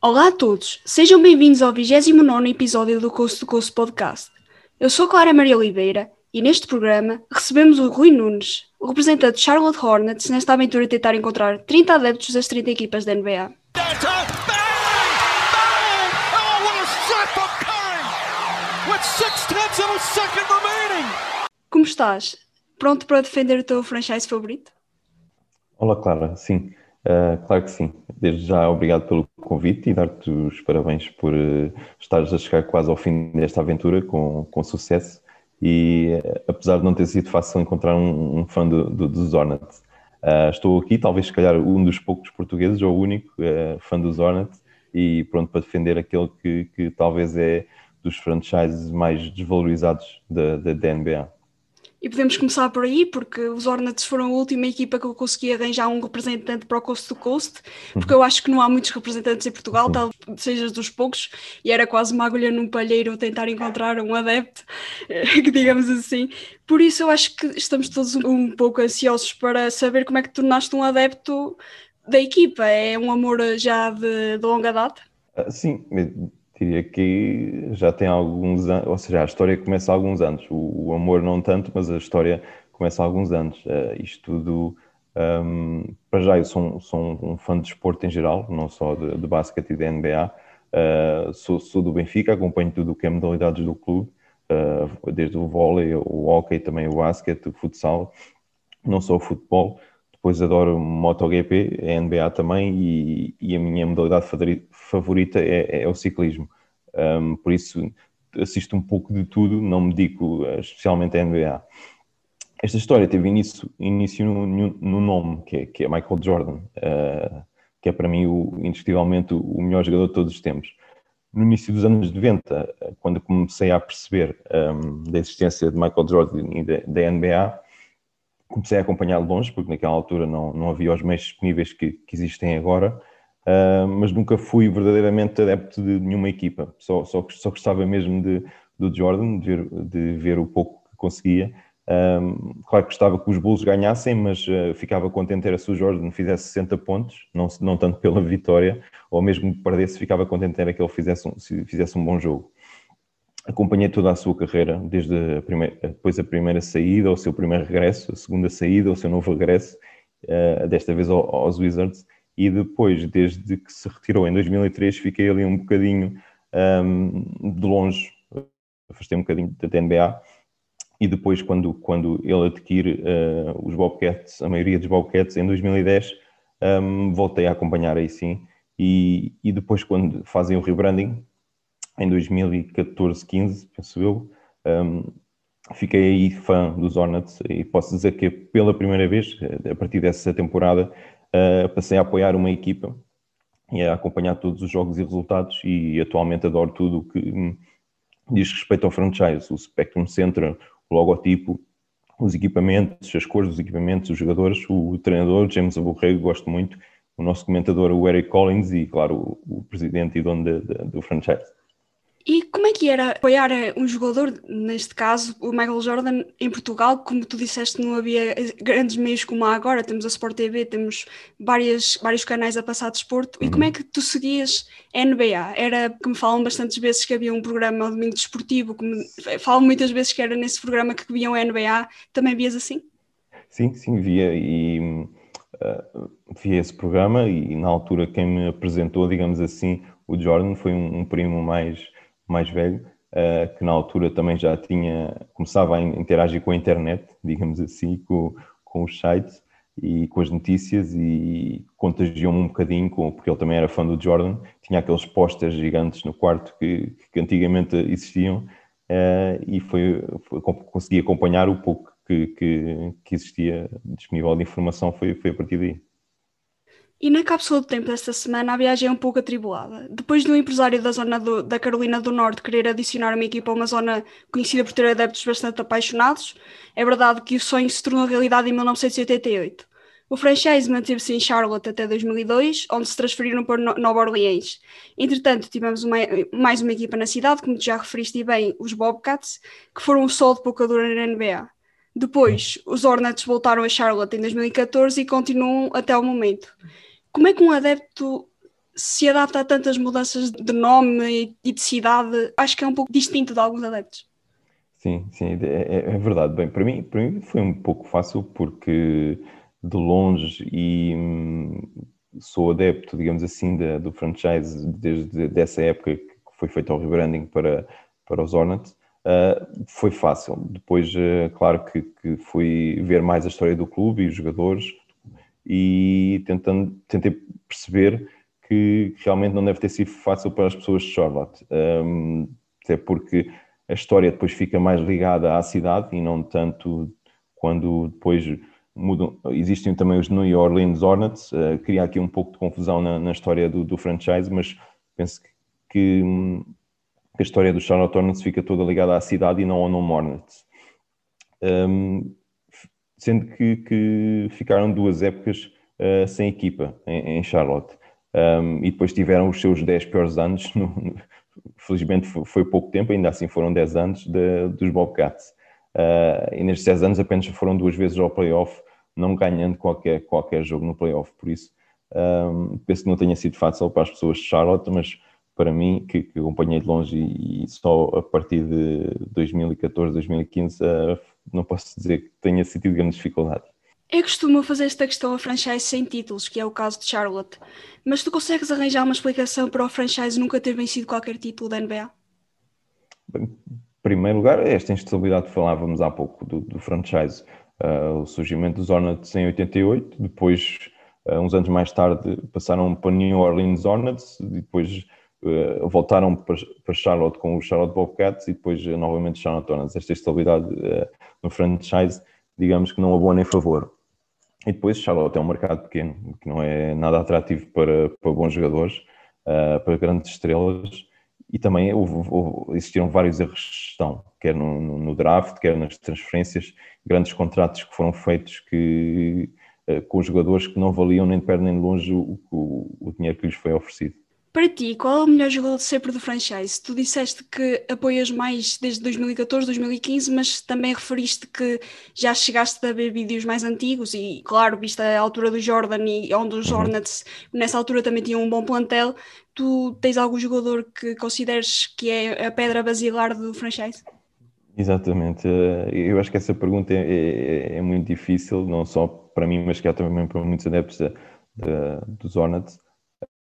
Olá a todos, sejam bem-vindos ao 29 episódio do Coast to Coast Podcast. Eu sou Clara Maria Oliveira e neste programa recebemos o Rui Nunes, o representante de Charlotte Hornets, nesta aventura de tentar encontrar 30 adeptos das 30 equipas da NBA. Como estás? Pronto para defender o teu franchise favorito? Olá, Clara. Sim, uh, claro que sim. Desde já, obrigado pelo convite e dar-te os parabéns por uh, estares a chegar quase ao fim desta aventura com, com sucesso. E uh, apesar de não ter sido fácil encontrar um, um fã do, do, dos uh, estou aqui, talvez se calhar um dos poucos portugueses ou o único fã dos Hornets e pronto para defender aquele que, que talvez é dos franchises mais desvalorizados da, da, da NBA. E podemos começar por aí, porque os Hornets foram a última equipa que eu consegui arranjar um representante para o Coast to Coast, porque eu acho que não há muitos representantes em Portugal, tal sejas dos poucos, e era quase uma agulha num palheiro tentar encontrar um adepto, digamos assim. Por isso eu acho que estamos todos um pouco ansiosos para saber como é que tornaste um adepto da equipa. É um amor já de, de longa data? Ah, sim, diria que já tem alguns anos, ou seja, a história começa há alguns anos. O, o amor não tanto, mas a história começa há alguns anos. Uh, isto tudo, um, para já, eu sou, sou, um fã de esporte em geral, não só de, de basquete e de NBA. Uh, eh, sou, sou, do Benfica, acompanho tudo o que é modalidades do clube, uh, desde o vôlei, o hockey, também o basquete, o futsal, não só o futebol. Depois adoro MotoGP, a NBA também, e, e a minha modalidade favorita é, é o ciclismo. Um, por isso assisto um pouco de tudo, não me dedico eh, especialmente à NBA. Esta história teve início, início no, no, nome, que é, que é, Michael Jordan, uh, que é para mim o, indiscutivelmente o melhor jogador de todos os tempos. No início dos anos 90, quando comecei a perceber um, da existência de Michael Jordan e da, da NBA, comecei a acompanhar de longe, porque naquela altura não, não havia os meios disponíveis que, que existem agora, uh, mas nunca fui verdadeiramente adepto de nenhuma equipa. Só, só, só gostava mesmo de, do Jordan, de ver, de ver o pouco que conseguia. Um, ah, claro que gostava que os Bulls ganhassem, mas uh, ficava contente era se o Jordan fizesse 60 pontos, não, não tanto pela vitória, ou mesmo perdesse, ficava contente era que ele fizesse um, fizesse um bom jogo acompanhei toda a sua carreira, desde a primeira, depois a primeira saída, o seu primeiro regresso, a segunda saída, o seu novo regresso, uh, desta vez aos Wizards, e depois, desde que se retirou em 2003, fiquei ali um bocadinho um, ehm, de longe, afastei um bocadinho da NBA, e depois, quando, quando ele adquire uh, os Bobcats, a maioria dos Bobcats, em 2010, um, ehm, voltei a acompanhar aí sim, e, e depois, quando fazem o rebranding, em 2014, 15, penso eu, um, fiquei aí fã dos Hornets e posso dizer que pela primeira vez, a partir dessa temporada, uh, passei a apoiar uma equipa e a acompanhar todos os jogos e resultados e atualmente adoro tudo o que hum, diz respeito ao franchise, o Spectrum Center, o logotipo, os equipamentos, as cores dos equipamentos, os jogadores, o treinador, James Aborrego, gosto muito, o nosso comentador, o Eric Collins e, claro, o, o presidente e dono de, de, do franchise. E como é que era apoiar eh, um jogador, neste caso o Michael Jordan, em Portugal? Como tu disseste, não havia grandes meios como há agora, temos a Sport TV, temos várias, vários canais a passar de esporte. E como é que tu seguias a NBA? Era que me falam bastantes vezes que havia um programa ao domingo desportivo, que me falam muitas vezes que era nesse programa que viam a NBA. Também vias assim? Sim, sim, via. E uh, via esse programa e na altura quem me apresentou, digamos assim, o Jordan foi um, um primo mais mais velho, uh, que na altura também já tinha, começava a interagir com a internet, digamos assim, com, com os sites e com as notícias e contagiou-me um bocadinho, com, porque ele também era fã do Jordan, tinha aqueles posters gigantes no quarto que, que antigamente existiam uh, e foi, foi, consegui acompanhar o pouco que, que, que existia disponível de informação, foi, foi a partir daí. E na cápsula do tempo desta semana a viagem é um pouco atribulada. Depois de um empresário da zona do, da Carolina do Norte querer adicionar uma equipa a uma zona conhecida por ter adeptos bastante apaixonados, é verdade que o sonho se tornou realidade em 1988. O franchise manteve-se em Charlotte até 2002, onde se transferiram para Nova Orleans. Entretanto, tivemos uma, mais uma equipa na cidade, como tu já referiste bem, os Bobcats, que foram o sol de pouca dura na NBA. Depois, os Hornets voltaram a Charlotte em 2014 e continuam até o momento. Como é que um adepto se adapta a tantas mudanças de nome e de cidade, acho que é um pouco distinto de alguns adeptos. Sim, sim, é, é, é verdade. Bem, para mim, para mim foi um pouco fácil porque de longe e hum, sou adepto, digamos assim, da, do franchise desde dessa época que foi feito o rebranding para, para os Hornets. Uh, foi fácil. Depois, uh, claro que, que fui ver mais a história do clube e os jogadores e tentando, tentei perceber que realmente não deve ter sido fácil para as pessoas de Charlotte. Um, até porque a história depois fica mais ligada à cidade e não tanto quando depois mudam. Existem também os New Orleans Hornets, uh, cria aqui um pouco de confusão na, na história do, do, franchise, mas penso que, que, a história do Charlotte Hornets fica toda ligada à cidade e não ao nome Hornets. Um, sendo que, que, ficaram duas épocas uh, sem equipa em, em Charlotte. Um, e depois tiveram os seus 10 piores anos no, no, felizmente foi pouco tempo, ainda assim foram 10 anos de, dos Bobcats. Uh, e nestes 10 anos apenas foram duas vezes ao playoff, não ganhando qualquer, qualquer jogo no playoff. Por isso, um, penso que não tenha sido fácil para as pessoas de Charlotte, mas para mim, que, que acompanhei de longe e, e, só a partir de 2014, 2015, uh, não posso dizer que tenha sentido grande dificuldade. Eu costumo fazer esta questão a franchise sem títulos, que é o caso de Charlotte. Mas tu consegues arranjar uma explicação para o franchise nunca ter vencido qualquer título da NBA? Bem, em primeiro lugar, esta instabilidade que falávamos há pouco do, do franchise. Uh, o surgimento dos Hornets em 88, depois, uh, uns anos mais tarde, passaram para New Orleans Hornets, depois uh, voltaram para, para, Charlotte com o Charlotte Bobcats e depois novamente Charlotte Hornets. Esta instabilidade no franchise, digamos que não abona nem favor. E depois Charlotte é um mercado pequeno, que não é nada atrativo para, para bons jogadores, uh, para grandes estrelas, e também houve, houve, existiram vários erros de gestão, quer no, no, draft, quer nas transferências, grandes contratos que foram feitos que, uh, com jogadores que não valiam nem de perto nem de longe o, o, o dinheiro que lhes foi oferecido. Para ti, qual é o melhor jogador sempre do franchise? Tu disseste que apoias mais desde 2014, 2015, mas também referiste que já chegaste a ver vídeos mais antigos e, claro, viste a altura do Jordan e onde os. Hornets nessa altura também tinham um bom plantel. Tu tens algum jogador que consideres que é a pedra basilar do franchise? Exatamente. Eh, eu acho que essa pergunta é, é, é muito difícil, não só para mim, mas que há também para muitos adeptos de, de, dos Hornets.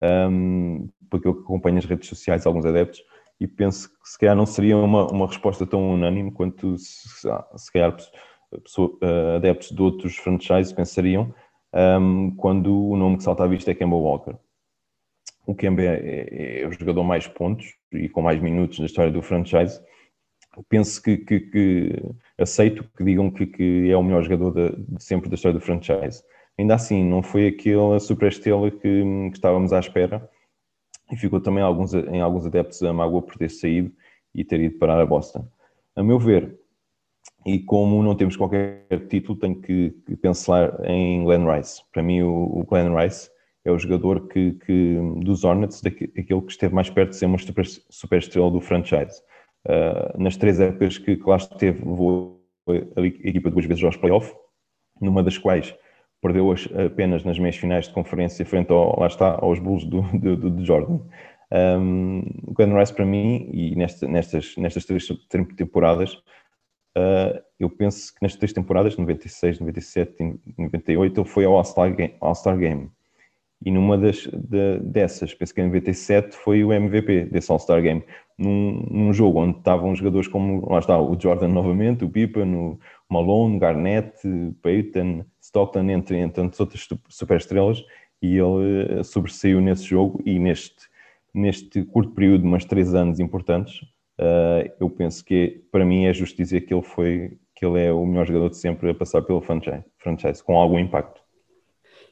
Um, porque eu acompanho as redes sociais alguns adeptos e penso que se calhar não seria uma, uma resposta tão unânime quanto se, se calhar pessoa, uh, adeptos de outros franchises pensariam um, quando o nome que salta à vista é Kemba Walker. O Kemba é, é, é, o jogador mais pontos e com mais minutos na história do franchise. Penso que, que, que aceito que digam que, que, é o melhor jogador de, de sempre da história do franchise. Ainda assim, não foi aquela super estrela que, que estávamos à espera e ficou também alguns, em alguns adeptos a mágoa por ter saído e ter ido parar a Boston. A meu ver, e como não temos qualquer título, tenho que, pensar em Glenn Rice. Para mim, o, o Glenn Rice é o jogador que, que dos Hornets, aquele que esteve mais perto de ser uma super, super estrela do franchise. Uh, nas três épocas que, que lá esteve, levou a equipa duas vezes aos playoffs, numa das quais perdeu apenas nas meias finais de conferência frente ao, lá está, aos Bulls do, do, do Jordan. Um, o Glenn Rice para mim, e nesta, nestas, nestas três temporadas, uh, eu penso que nestas três temporadas, 96, 97 e 98, ele foi ao All-Star Game, All Game. E numa das, de, dessas, penso que em 97 foi o MVP desse All-Star Game. Num, num, jogo onde estavam jogadores como, lá está, o Jordan novamente, o Pippen, o Malone, Garnett, Peyton, Stockton, entre, entre outras superestrelas, e ele eh, sobressaiu nesse jogo e neste, neste curto período, umas três anos importantes, uh, eu penso que para mim é justo dizer que ele foi que ele é o melhor jogador de sempre a passar pelo franchise, franchise com algum impacto.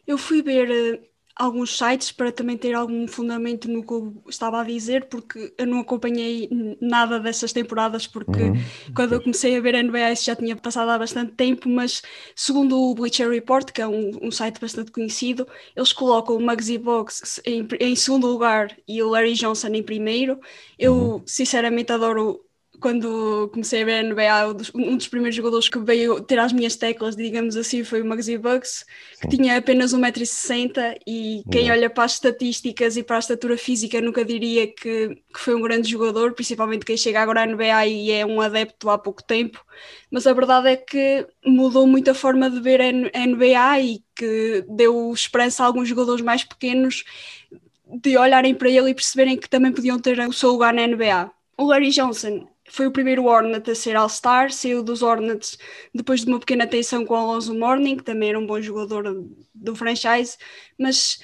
Eu fui ver eh, alguns sites para também ter algum fundamento no que eu estava a dizer, porque eu não acompanhei nada dessas temporadas, porque uhum. quando eu comecei a ver a NBA já tinha passado há bastante tempo, mas segundo o Bleacher Report, que é um, um site bastante conhecido, eles colocam o Muggsy Box em, em, segundo lugar e o Larry Johnson em primeiro. Eu, uhum. sinceramente, adoro quando comecei a ver a NBA, um dos primeiros jogadores que veio ter as minhas teclas, digamos assim, foi o Muggsy Bucks, que tinha apenas 1,60m e quem olha para as estatísticas e para a estatura física nunca diria que, que foi um grande jogador, principalmente quem chega agora à NBA e é um adepto há pouco tempo, mas a verdade é que mudou muito a forma de ver a NBA e que deu esperança a alguns jogadores mais pequenos de olharem para ele e perceberem que também podiam ter o seu lugar na NBA. O Larry Johnson foi o primeiro Hornet a ser All-Star, saiu dos Hornets depois de uma pequena tensão com o Alonso Morning, que também era um bom jogador do franchise, mas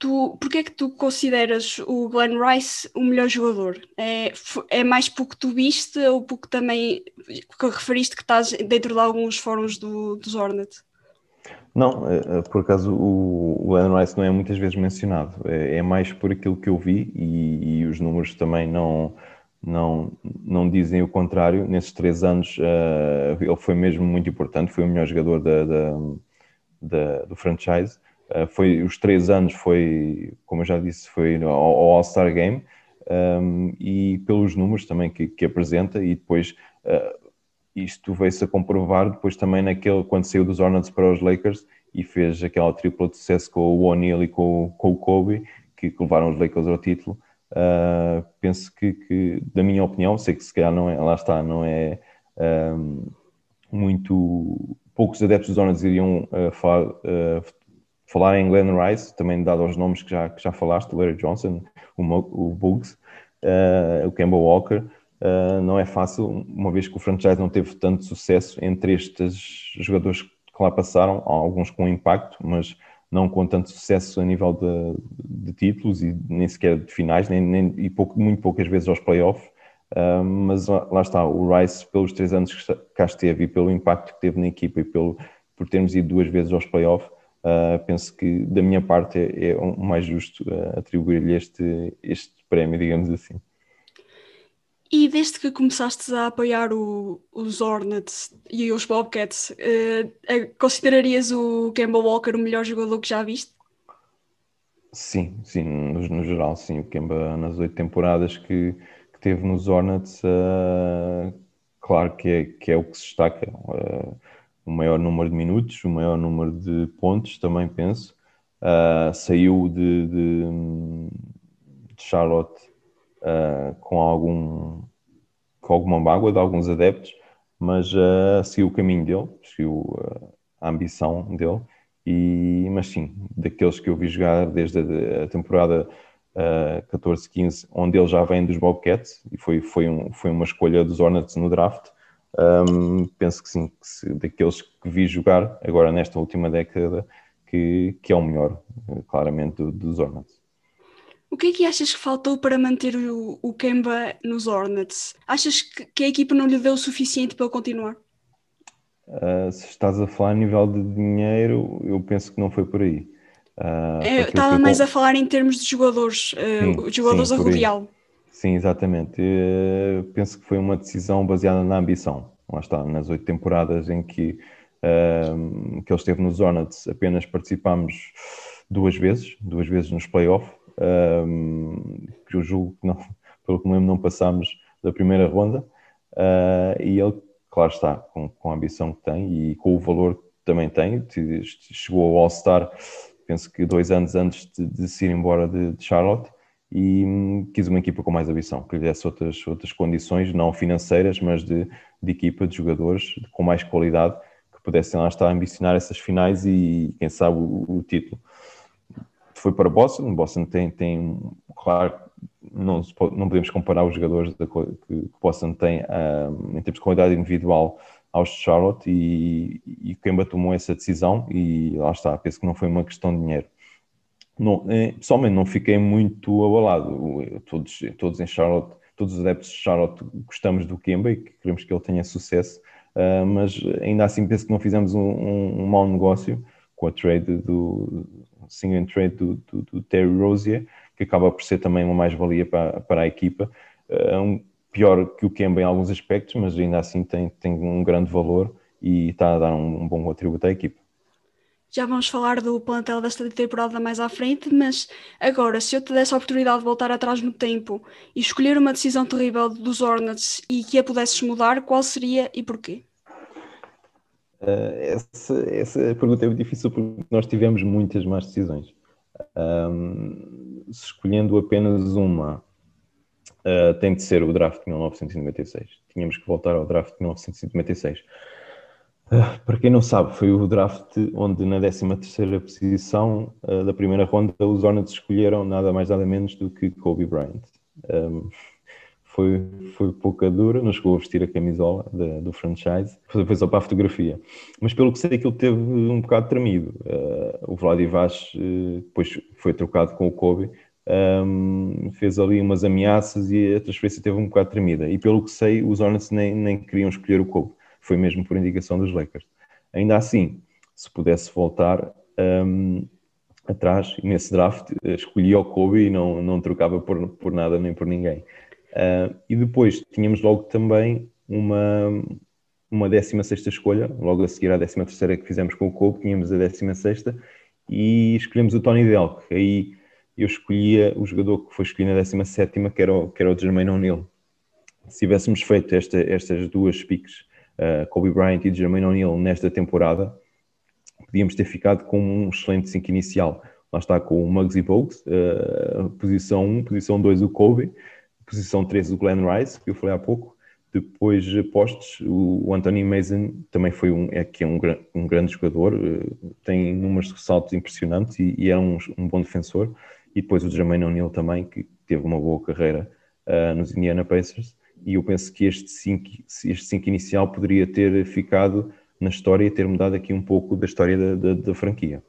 tu, porquê é que tu consideras o Glenn Rice o melhor jogador? É, é mais porque tu viste ou porque também que referiste que estás dentro de alguns fóruns do, dos Hornets? Não, é, é, por acaso o Glenn Rice não é muitas vezes mencionado, é, é mais por aquilo que eu vi e, e os números também não não, não dizem o contrário. Nesses três anos, uh, ele foi mesmo muito importante, foi o melhor jogador da, da, da do franchise. Uh, foi, os três anos foi, como eu já disse, foi ao, All-Star Game um, ehm, e pelos números também que, que apresenta e depois uh, isto veio-se a comprovar depois também naquele, quando saiu dos Hornets para os Lakers e fez aquela tripla de sucesso com o O'Neal e com, com o Kobe, que levaram os Lakers ao título. Uh, penso que, que, da minha opinião, sei que se calhar não é, lá está, não é um, muito. Poucos adeptos dos Hornets iriam uh, falar, uh, falar em Glenn Rice, também dado aos nomes que já, que já falaste, Larry Johnson, o, o Bugs, o Kemba Walker. não é fácil, uma vez que o franchise não teve tanto sucesso entre estes jogadores que lá passaram, alguns com impacto, mas não com tanto sucesso a nível de, de títulos e nem sequer de finais, nem, nem, e pouco, muito poucas vezes aos playoffs. Uh, mas lá, está, o Rice, pelos três anos que cá esteve e pelo impacto que teve na equipa e pelo, por termos ido duas vezes aos playoffs, uh, penso que da minha parte é, é o mais justo uh, atribuir-lhe este, este prémio, digamos assim. E desde que começaste a apoiar o, os Hornets e os Bobcats, uh, considerarias o Kemba Walker o melhor jogador que já viste? Sim, sim, no, no geral, sim. O Kemba, nas oito temporadas que, que teve nos Hornets, uh, claro que é, que é o que se destaca. Uh, o maior número de minutos, o maior número de pontos, também penso. saiu de, de, de Charlotte uh, com, algum, com alguma mágoa de alguns adeptos, mas uh, seguiu o caminho dele, seguiu uh, a ambição dele. E, mas sim, daqueles que eu vi jogar desde a, temporada uh, 14-15, onde ele já vem dos Bobcats e foi, foi, um, foi uma escolha dos Hornets no draft. Um, penso que sim, que se, daqueles que vi jogar agora nesta última década, que, que é o melhor, claramente, do, dos Hornets. O que é que achas que faltou para manter o, o Kemba nos Hornets? Achas que, que, a equipa não lhe deu o suficiente para ele continuar? Uh, se estás a falar a nível de dinheiro, eu penso que não foi por aí. Uh, eu estava mais com... a falar em termos de jogadores, uh, sim, jogadores sim, a rodeá-lo. Sim, exatamente. Eu penso que foi uma decisão baseada na ambição. Lá está, nas oito temporadas em que, que ele esteve nos Hornets, apenas participámos duas vezes, duas vezes nos playoffs um, que eu julgo que não, pelo que me lembro, não passámos da primeira ronda. Uh, e ele, claro está, com, com, a ambição que tem e com o valor que também tem, chegou ao All-Star, penso que dois anos antes de, de se ir embora de, de Charlotte, e hum, quis uma equipa com mais ambição, que lhe desse outras, outras condições, não financeiras, mas de, de equipa, de jogadores com mais qualidade, que pudessem lá estar a ambicionar essas finais e, quem sabe, o, o título foi para Boston. Boston tem, tem claro, não, não podemos comparar os jogadores que, que Boston tem um, em termos de qualidade individual aos Charlotte e, e Kemba tomou essa decisão e lá está, penso que não foi uma questão de dinheiro. Não, eh, pessoalmente não fiquei muito abalado, todos, todos em Charlotte, todos os adeptos de Charlotte gostamos do Kemba e queremos que ele tenha sucesso, uh, mas ainda assim penso que não fizemos um, um, um mau negócio com a trade do, sing and trade do, do, do, Terry Rozier, que acaba por ser também uma mais-valia para, para a equipa. Uh, um, pior que o Kemba em alguns aspectos, mas ainda assim tem, tem um grande valor e está a dar um, um bom atributo à equipa. Já vamos falar do plantel desta temporada mais à frente, mas agora, se eu te desse a oportunidade de voltar atrás no tempo e escolher uma decisão terrível dos Hornets e que a pudesses mudar, qual seria e porquê? Uh, essa, essa pergunta é muito difícil porque nós tivemos muitas más decisões. Um, escolhendo apenas uma, uh, tem de ser o draft de 1996. Tínhamos que voltar ao draft de 1996. Uh, para quem não sabe, foi o draft onde na 13ª posição da primeira ronda os Hornets escolheram nada mais nada menos do que Kobe Bryant. Um, foi, foi pouca dura, não chegou a vestir a camisola de, do franchise, foi só para a fotografia. Mas pelo que sei ele teve um bocado tremido. Uh, o Vladivas uh, depois foi trocado com o Kobe, um, fez ali umas ameaças e a transferência teve um bocado tremida. E pelo que sei, os Hornets nem, nem queriam escolher o Kobe, foi mesmo por indicação dos Lakers. Ainda assim, se pudesse voltar um, atrás, nesse draft, escolhia o Kobe e não, não trocava por, por nada nem por ninguém. Uh, e depois tínhamos logo também uma, uma 16 escolha, logo a seguir à 13 que fizemos com o Kobe, tínhamos a 16 e escolhemos o Tony Delk. Aí eu escolhia o jogador que foi escolhido na 17, que era o, que era o Jermaine O'Neal. Se tivéssemos feito esta, estas duas picks, uh, Kobe Bryant e Jermaine O'Neal, nesta temporada, podíamos ter ficado com um excelente 5 inicial. Lá está com o Muggsy Bogues, uh, posição 1, posição 2 o Kobe, posição 3 o Glenn Rice, que eu falei há pouco. Depois, postos, o Anthony Mason também foi um, é, que é um, um grande jogador, uh, tem números de saltos impressionantes e, e é um, um bom defensor. E depois o Jermaine O'Neal também, que teve uma boa carreira uh, nos Indiana Pacers, e eu penso que este 5 este cinco inicial poderia ter ficado na história e ter mudado aqui um pouco da história da, da, da franquia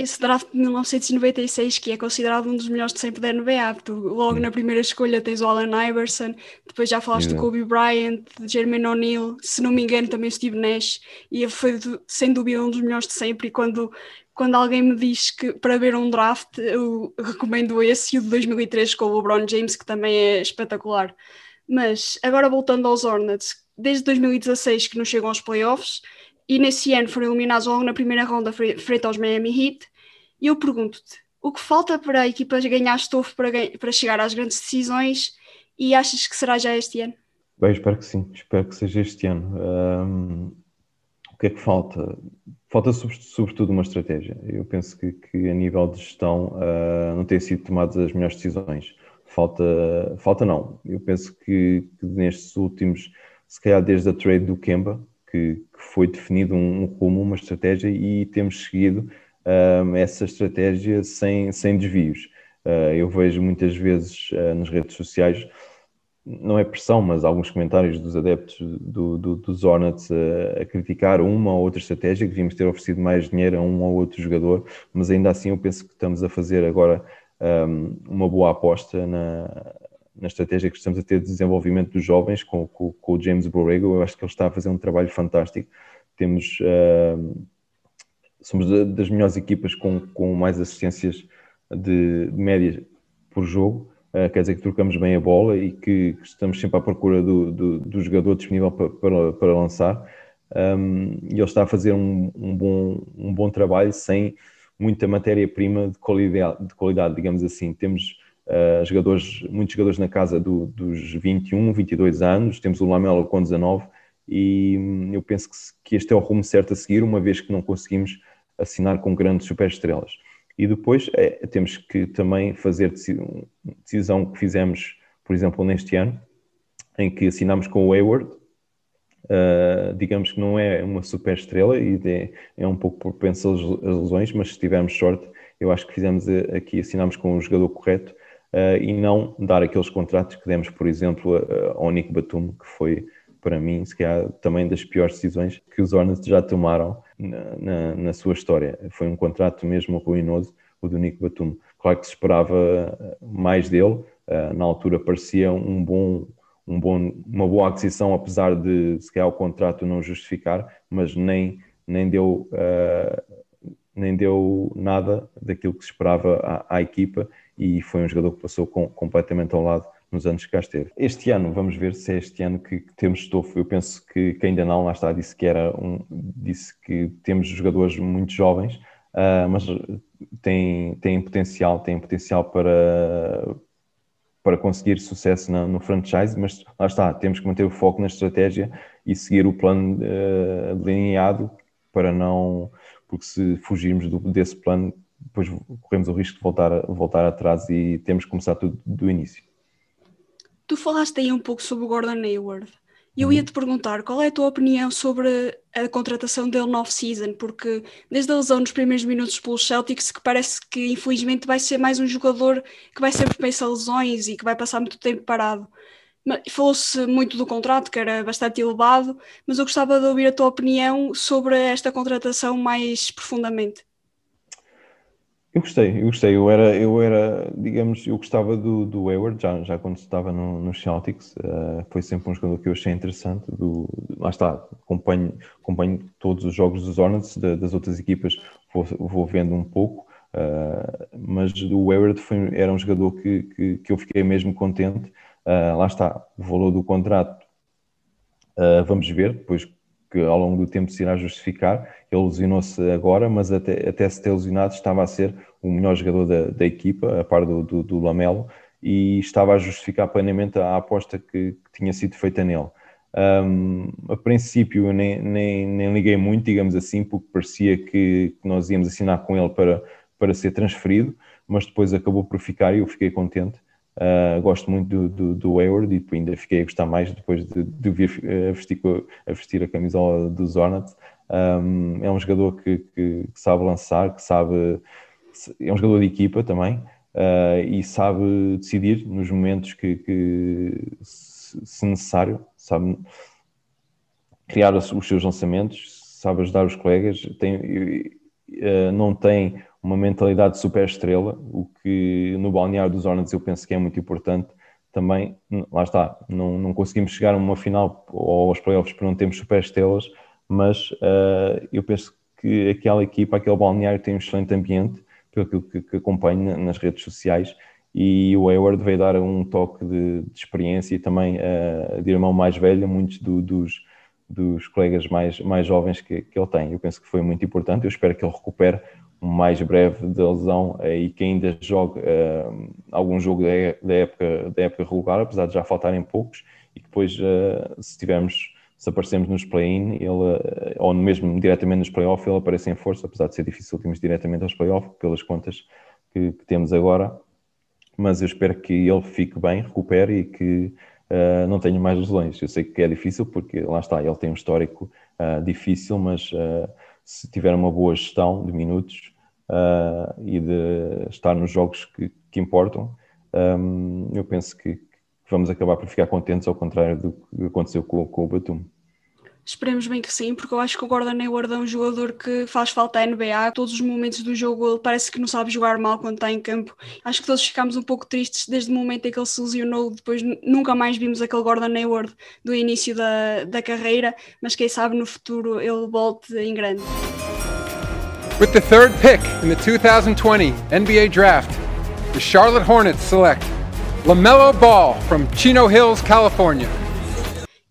esse draft de 1996, que é considerado um dos melhores de sempre da NBA, tu logo Sim. na primeira escolha tens o Allen Iverson, depois já falaste Exato. do Kobe Bryant, de Jermaine O'Neal, se não me engano também Steve Nash, e foi sem dúvida um dos melhores de sempre, e quando, quando alguém me diz que para ver um draft, eu recomendo esse e o de 2003 com o LeBron James, que também é espetacular. Mas agora voltando aos Hornets, desde 2016 que não chegam aos playoffs, e nesse ano foram eliminados logo na primeira ronda frente aos Miami Heat. E eu pergunto-te, o que falta para a equipa ganhar estofo para, para chegar às grandes decisões e achas que será já este ano? Bem, espero que sim, espero que seja este ano. Um, o que é que falta? Falta sobretudo uma estratégia. Eu penso que, que a nível de gestão uh, não têm sido tomadas as melhores decisões. Falta, falta não. Eu penso que, que nestes últimos, se calhar desde a trade do Kemba, que, que foi definido um, um, rumo, uma estratégia e temos seguido um, essa estratégia sem, sem desvios. Uh, eu vejo muitas vezes uh, nas redes sociais, não é pressão, mas alguns comentários dos adeptos do, do, uh, a criticar uma ou outra estratégia, que devíamos ter oferecido mais dinheiro a um ou outro jogador, mas ainda assim eu penso que estamos a fazer agora um, uma boa aposta na, na estratégia que estamos a ter de desenvolvimento dos jovens com, com, com o James Borrego. Eu acho que ele está a fazer um trabalho fantástico. Temos, uh, somos das melhores equipas com, com mais assistências de, de médias por jogo. Uh, quer dizer que trocamos bem a bola e que, que estamos sempre à procura do, do, do jogador disponível para, para, para lançar. Um, e ele está a fazer um, um, bom, um bom trabalho sem muita matéria-prima de qualidade, de qualidade, digamos assim. Temos Uh, jogadores, muitos jogadores na casa do, dos 21, 22 anos, temos o Lamelo com 19 e hum, eu penso que, que, este é o rumo certo a seguir, uma vez que não conseguimos assinar com grandes superestrelas. E depois é, temos que também fazer decisão, que fizemos, por exemplo, neste ano, em que assinamos com o Hayward, uh, digamos que não é uma superestrela e é, é um pouco propenso às lesões, mas se tivermos sorte, eu acho que fizemos eh, aqui, assinamos com o jogador correto uh, e não dar aqueles contratos que demos, por exemplo, ao Nick Batum, que foi, para mim, se calhar, também das piores decisões que os Hornets já tomaram na, na, na sua história. Foi um contrato mesmo ruinoso, o do Nick Batum. Claro que se esperava mais dele, uh, na altura parecia um bom, um bom, uma boa aquisição, apesar de se calhar o contrato não justificar, mas nem, nem deu. Uh, nem deu nada daquilo que se esperava à, à equipa e foi um jogador que passou com, completamente ao lado nos anos que cá esteve. Este ano, vamos ver se é este ano que, temos estofo. Eu penso que, que, ainda não, lá está, disse que era um, disse que temos jogadores muito jovens, uh, mas têm, têm potencial, têm potencial para, para conseguir sucesso no, no franchise, mas lá está, temos que manter o foco na estratégia e seguir o plano uh, delineado para não, porque se fugirmos do, desse plano, depois corremos o risco de voltar, voltar atrás e temos que começar tudo do início. Tu falaste aí um pouco sobre o Gordon Hayward. E eu ia te perguntar qual é a tua opinião sobre a contratação dele no off-season, porque desde a lesão nos primeiros minutos pelos Celtics, que parece que infelizmente vai ser mais um jogador que vai ser propenso a lesões e que vai passar muito tempo parado. Falou-se muito do contrato, que era bastante elevado, mas eu gostava de ouvir a tua opinião sobre esta contratação mais profundamente. Eu gostei, eu gostei. Eu era, eu era digamos, eu gostava do, do Hayward já, já quando estava no, no Celtics. Uh, foi sempre um jogador que eu achei interessante. Do, lá está, acompanho, acompanho todos os jogos dos Hornets, das outras equipas vou, vou vendo um pouco. Uh, mas o Hayward foi, era um jogador que, que, que eu fiquei mesmo contente. Uh, lá está, o valor do contrato, vamos ver, depois que ao longo do tempo se irá justificar. Ele lesionou-se agora, mas até, até se ter lesionado estava a ser o melhor jogador da, da equipa, a par do, do, do, Lamelo, e estava a justificar plenamente a aposta que, que tinha sido feita nele. Um, a princípio eu nem, nem, nem, liguei muito, digamos assim, porque parecia que, que nós íamos assinar com ele para, para ser transferido, mas depois acabou por ficar e eu fiquei contente. Uh, gosto muito do, do, do Hayward e ainda fiquei a gostar mais depois de, de vir a vestir, a vestir a camisola dos Hornets. Um, é um jogador que, que, que, sabe lançar, que sabe. É um jogador de equipa também uh, e sabe decidir nos momentos que, que se necessário, sabe criar os, os, seus lançamentos, sabe ajudar os colegas, tem, uh, não tem uma mentalidade super estrela, o que no balneário dos Hornets eu penso que é muito importante também, lá está, não, não conseguimos chegar a uma final ou aos playoffs porque não temos super estrelas, mas uh, eu penso que aquela equipa, aquele balneário tem um excelente ambiente, pelo que, que acompanho nas redes sociais, e o Hayward veio dar um toque de, de experiência e também uh, de irmão mais velho, muitos do, dos, dos colegas mais, mais jovens que, que ele tem. Eu penso que foi muito importante, eu espero que ele recupere mais breve da lesão e que ainda jogue uh, algum jogo da, época, da época regular, apesar de já faltarem poucos, e depois, uh, se tivermos, se aparecermos nos play-in, ele, uh, ou mesmo diretamente nos play-off, ele aparece em força, apesar de ser difícil irmos diretamente aos play-off, pelas contas que, que, temos agora, mas eu espero que ele fique bem, recupere e que não tenha mais lesões. Eu sei que é difícil, porque lá está, ele tem um histórico difícil, mas se tiver uma boa gestão de minutos uh, e de estar nos jogos que, que importam, um, eu penso que, vamos acabar por ficar contentes, ao contrário do que aconteceu com, com o Batum. Esperemos bem que sim, porque eu acho que o Gordon Hayward é um jogador que faz falta à NBA. Todos os momentos do jogo ele parece que não sabe jogar mal quando está em campo. Acho que todos ficámos um pouco tristes desde o momento em que ele se lesionou. Depois nunca mais vimos aquele Gordon Hayward do início da, da carreira, mas quem sabe no futuro ele volte em grande. With the third pick in the 2020 NBA Draft, the Charlotte Hornets select LaMelo Ball from Chino Hills, California.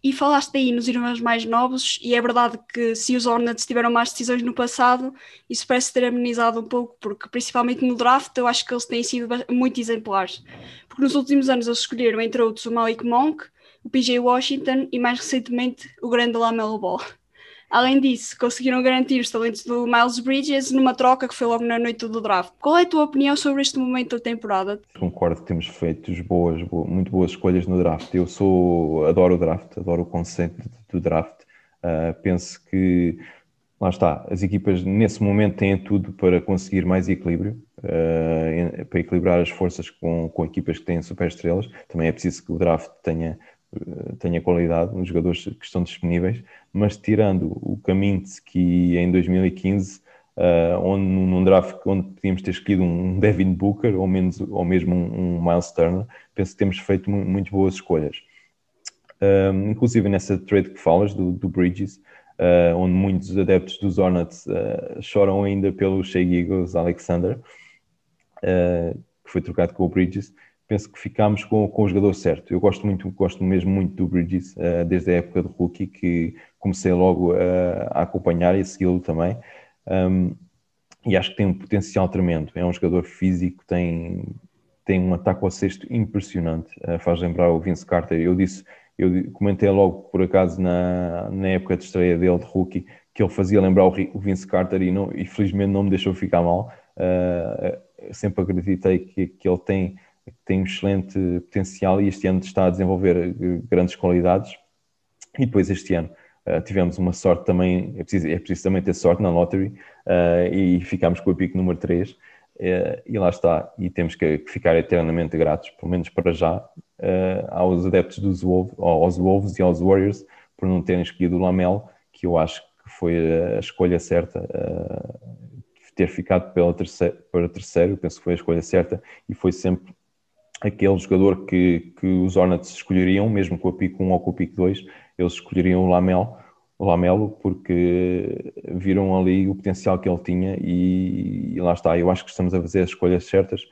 E falaste aí nos irmãos mais novos, e é verdade que se os Hornets tiveram mais decisões no passado, isso parece ter amenizado um pouco, porque principalmente no draft eu acho que eles têm sido muito exemplares. Porque nos últimos anos eles escolheram, entre outros, o Malik Monk, o PJ Washington e mais recentemente o grande Lamelo Ball. Além disso, conseguiram garantir os talentos do Miles Bridges numa troca que foi logo na noite do draft. Qual é a tua opinião sobre este momento da temporada? Concordo temos feito boas, muito boas escolhas no draft. Eu sou, adoro o draft, adoro o conceito do draft. Uh, penso que, lá está, as equipas nesse momento têm tudo para conseguir mais equilíbrio, uh, para equilibrar as forças com, com equipas que têm super estrelas. Também é preciso que o draft tenha tenha qualidade nos jogadores que estão disponíveis, mas tirando o que em 2015, uh, eh, onde num draft onde podíamos ter escolhido um Devin Booker ou, menos, ou mesmo um, um Miles Turner, penso que temos feito muito boas escolhas. Uh, inclusive nessa trade que falas do, do Bridges, uh, onde muitos adeptos dos Hornets choram ainda pelo Shea Eagles Alexander, que foi trocado com o Bridges, penso que ficámos com, com o jogador certo. Eu gosto muito, gosto mesmo muito do Bridges, uh, desde a época do rookie, que comecei logo a acompanhar e a segui-lo também. Um, e acho que tem um potencial tremendo. É um jogador físico, tem, tem um ataque ao sexto impressionante. Uh, faz lembrar o Vince Carter. Eu disse, eu comentei logo por acaso na, na época de estreia dele de rookie que ele fazia lembrar o, o Vince Carter e, não, e felizmente não me deixou ficar mal. Uh, sempre acreditei que, que ele tem tem um excelente potencial e este ano está a desenvolver eh, grandes qualidades. E depois este ano uh, tivemos uma sorte também, é preciso, é preciso também ter sorte na lottery uh, e ficámos com o pico número 3. Uh, e lá está, e temos que, que, ficar eternamente gratos, pelo menos para já, aos adeptos dos Wolves, aos Wolves e aos Warriors por não terem escolhido o Lamel, que eu acho que foi a escolha certa ter ficado pela terceiro, para terceiro, penso que foi a escolha certa e foi sempre aquele jogador que, que os Hornets escolheriam, mesmo com a pico 1 ou com a pico 2, eles escolheriam o Lamel, o Lamelo, porque viram ali o potencial que ele tinha e, e lá está. Eu acho que estamos a fazer as escolhas certas.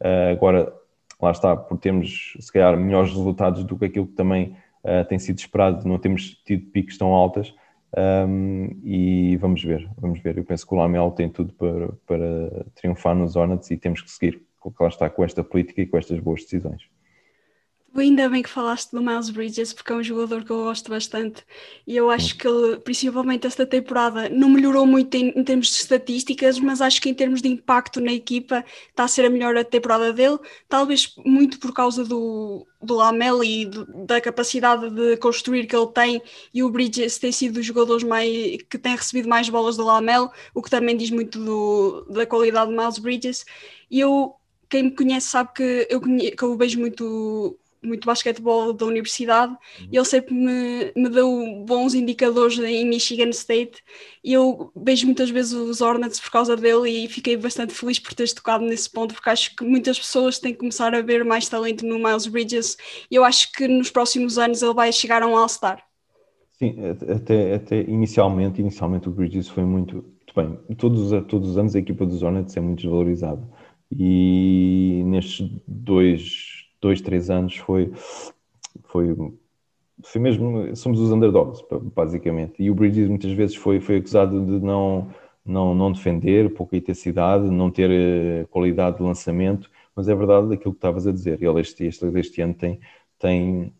Uh, agora, lá está, por termos, se calhar, melhores resultados do que aquilo que também uh, tem sido esperado, não temos tido picos tão altas. Um, e vamos ver, vamos ver. Eu penso que o Lamelo tem tudo para, para triunfar nos Hornets e temos que seguir lá está com esta política e com estas boas decisões. Ainda bem que falaste do Miles Bridges, porque é um jogador que eu gosto bastante. E eu acho que ele, principalmente esta temporada, não melhorou muito em, em, termos de estatísticas, mas acho que em termos de impacto na equipa está a ser a melhor a temporada dele. Talvez muito por causa do, do Lamel e do, da capacidade de construir que ele tem. E o Bridges tem sido dos jogadores mais, que tem recebido mais bolas do Lamel, o que também diz muito do, da qualidade de Miles Bridges. E eu quem me conhece sabe que eu, que eu vejo muito muito basquetebol da universidade uhum. e ele sempre me, me deu bons indicadores em Michigan State e eu vejo muitas vezes os Hornets por causa dele e fiquei bastante feliz por teres tocado nesse ponto porque acho que muitas pessoas têm que começar a ver mais talento no Miles Bridges e eu acho que nos próximos anos ele vai chegar a um All-Star. Sim, até, até inicialmente, inicialmente o Bridges foi muito, muito bem, todos, todos os anos a equipa dos Hornets é muito desvalorizada e nestes dois, dois três anos foi, foi, foi mesmo, somos os underdogs, basicamente. E o Bridges muitas vezes foi, foi acusado de não, não, não defender, pouca intensidade, não ter eh, qualidade de lançamento, mas é verdade aquilo que estavas a dizer. Ele este, este, este ano tem, tem,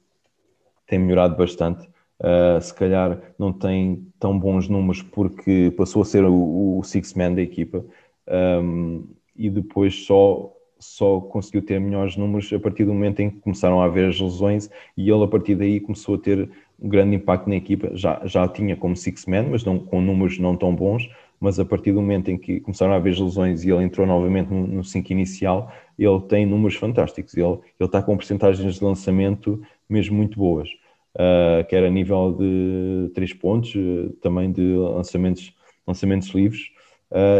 tem melhorado bastante. Uh, se calhar não tem tão bons números porque passou a ser o, o six man da equipa. Um, e depois só só conseguiu ter melhores números a partir do momento em que começaram a haver as lesões e ele a partir daí começou a ter um grande impacto na equipa. Já, já tinha como six man, mas não, com números não tão bons, mas a partir do momento em que começaram a haver lesões e ele entrou novamente no 5 inicial, ele tem números fantásticos. Ele, ele está com porcentagens de lançamento mesmo muito boas, uh, quer a nível de 3 pontos, uh, também de lançamentos, lançamentos livres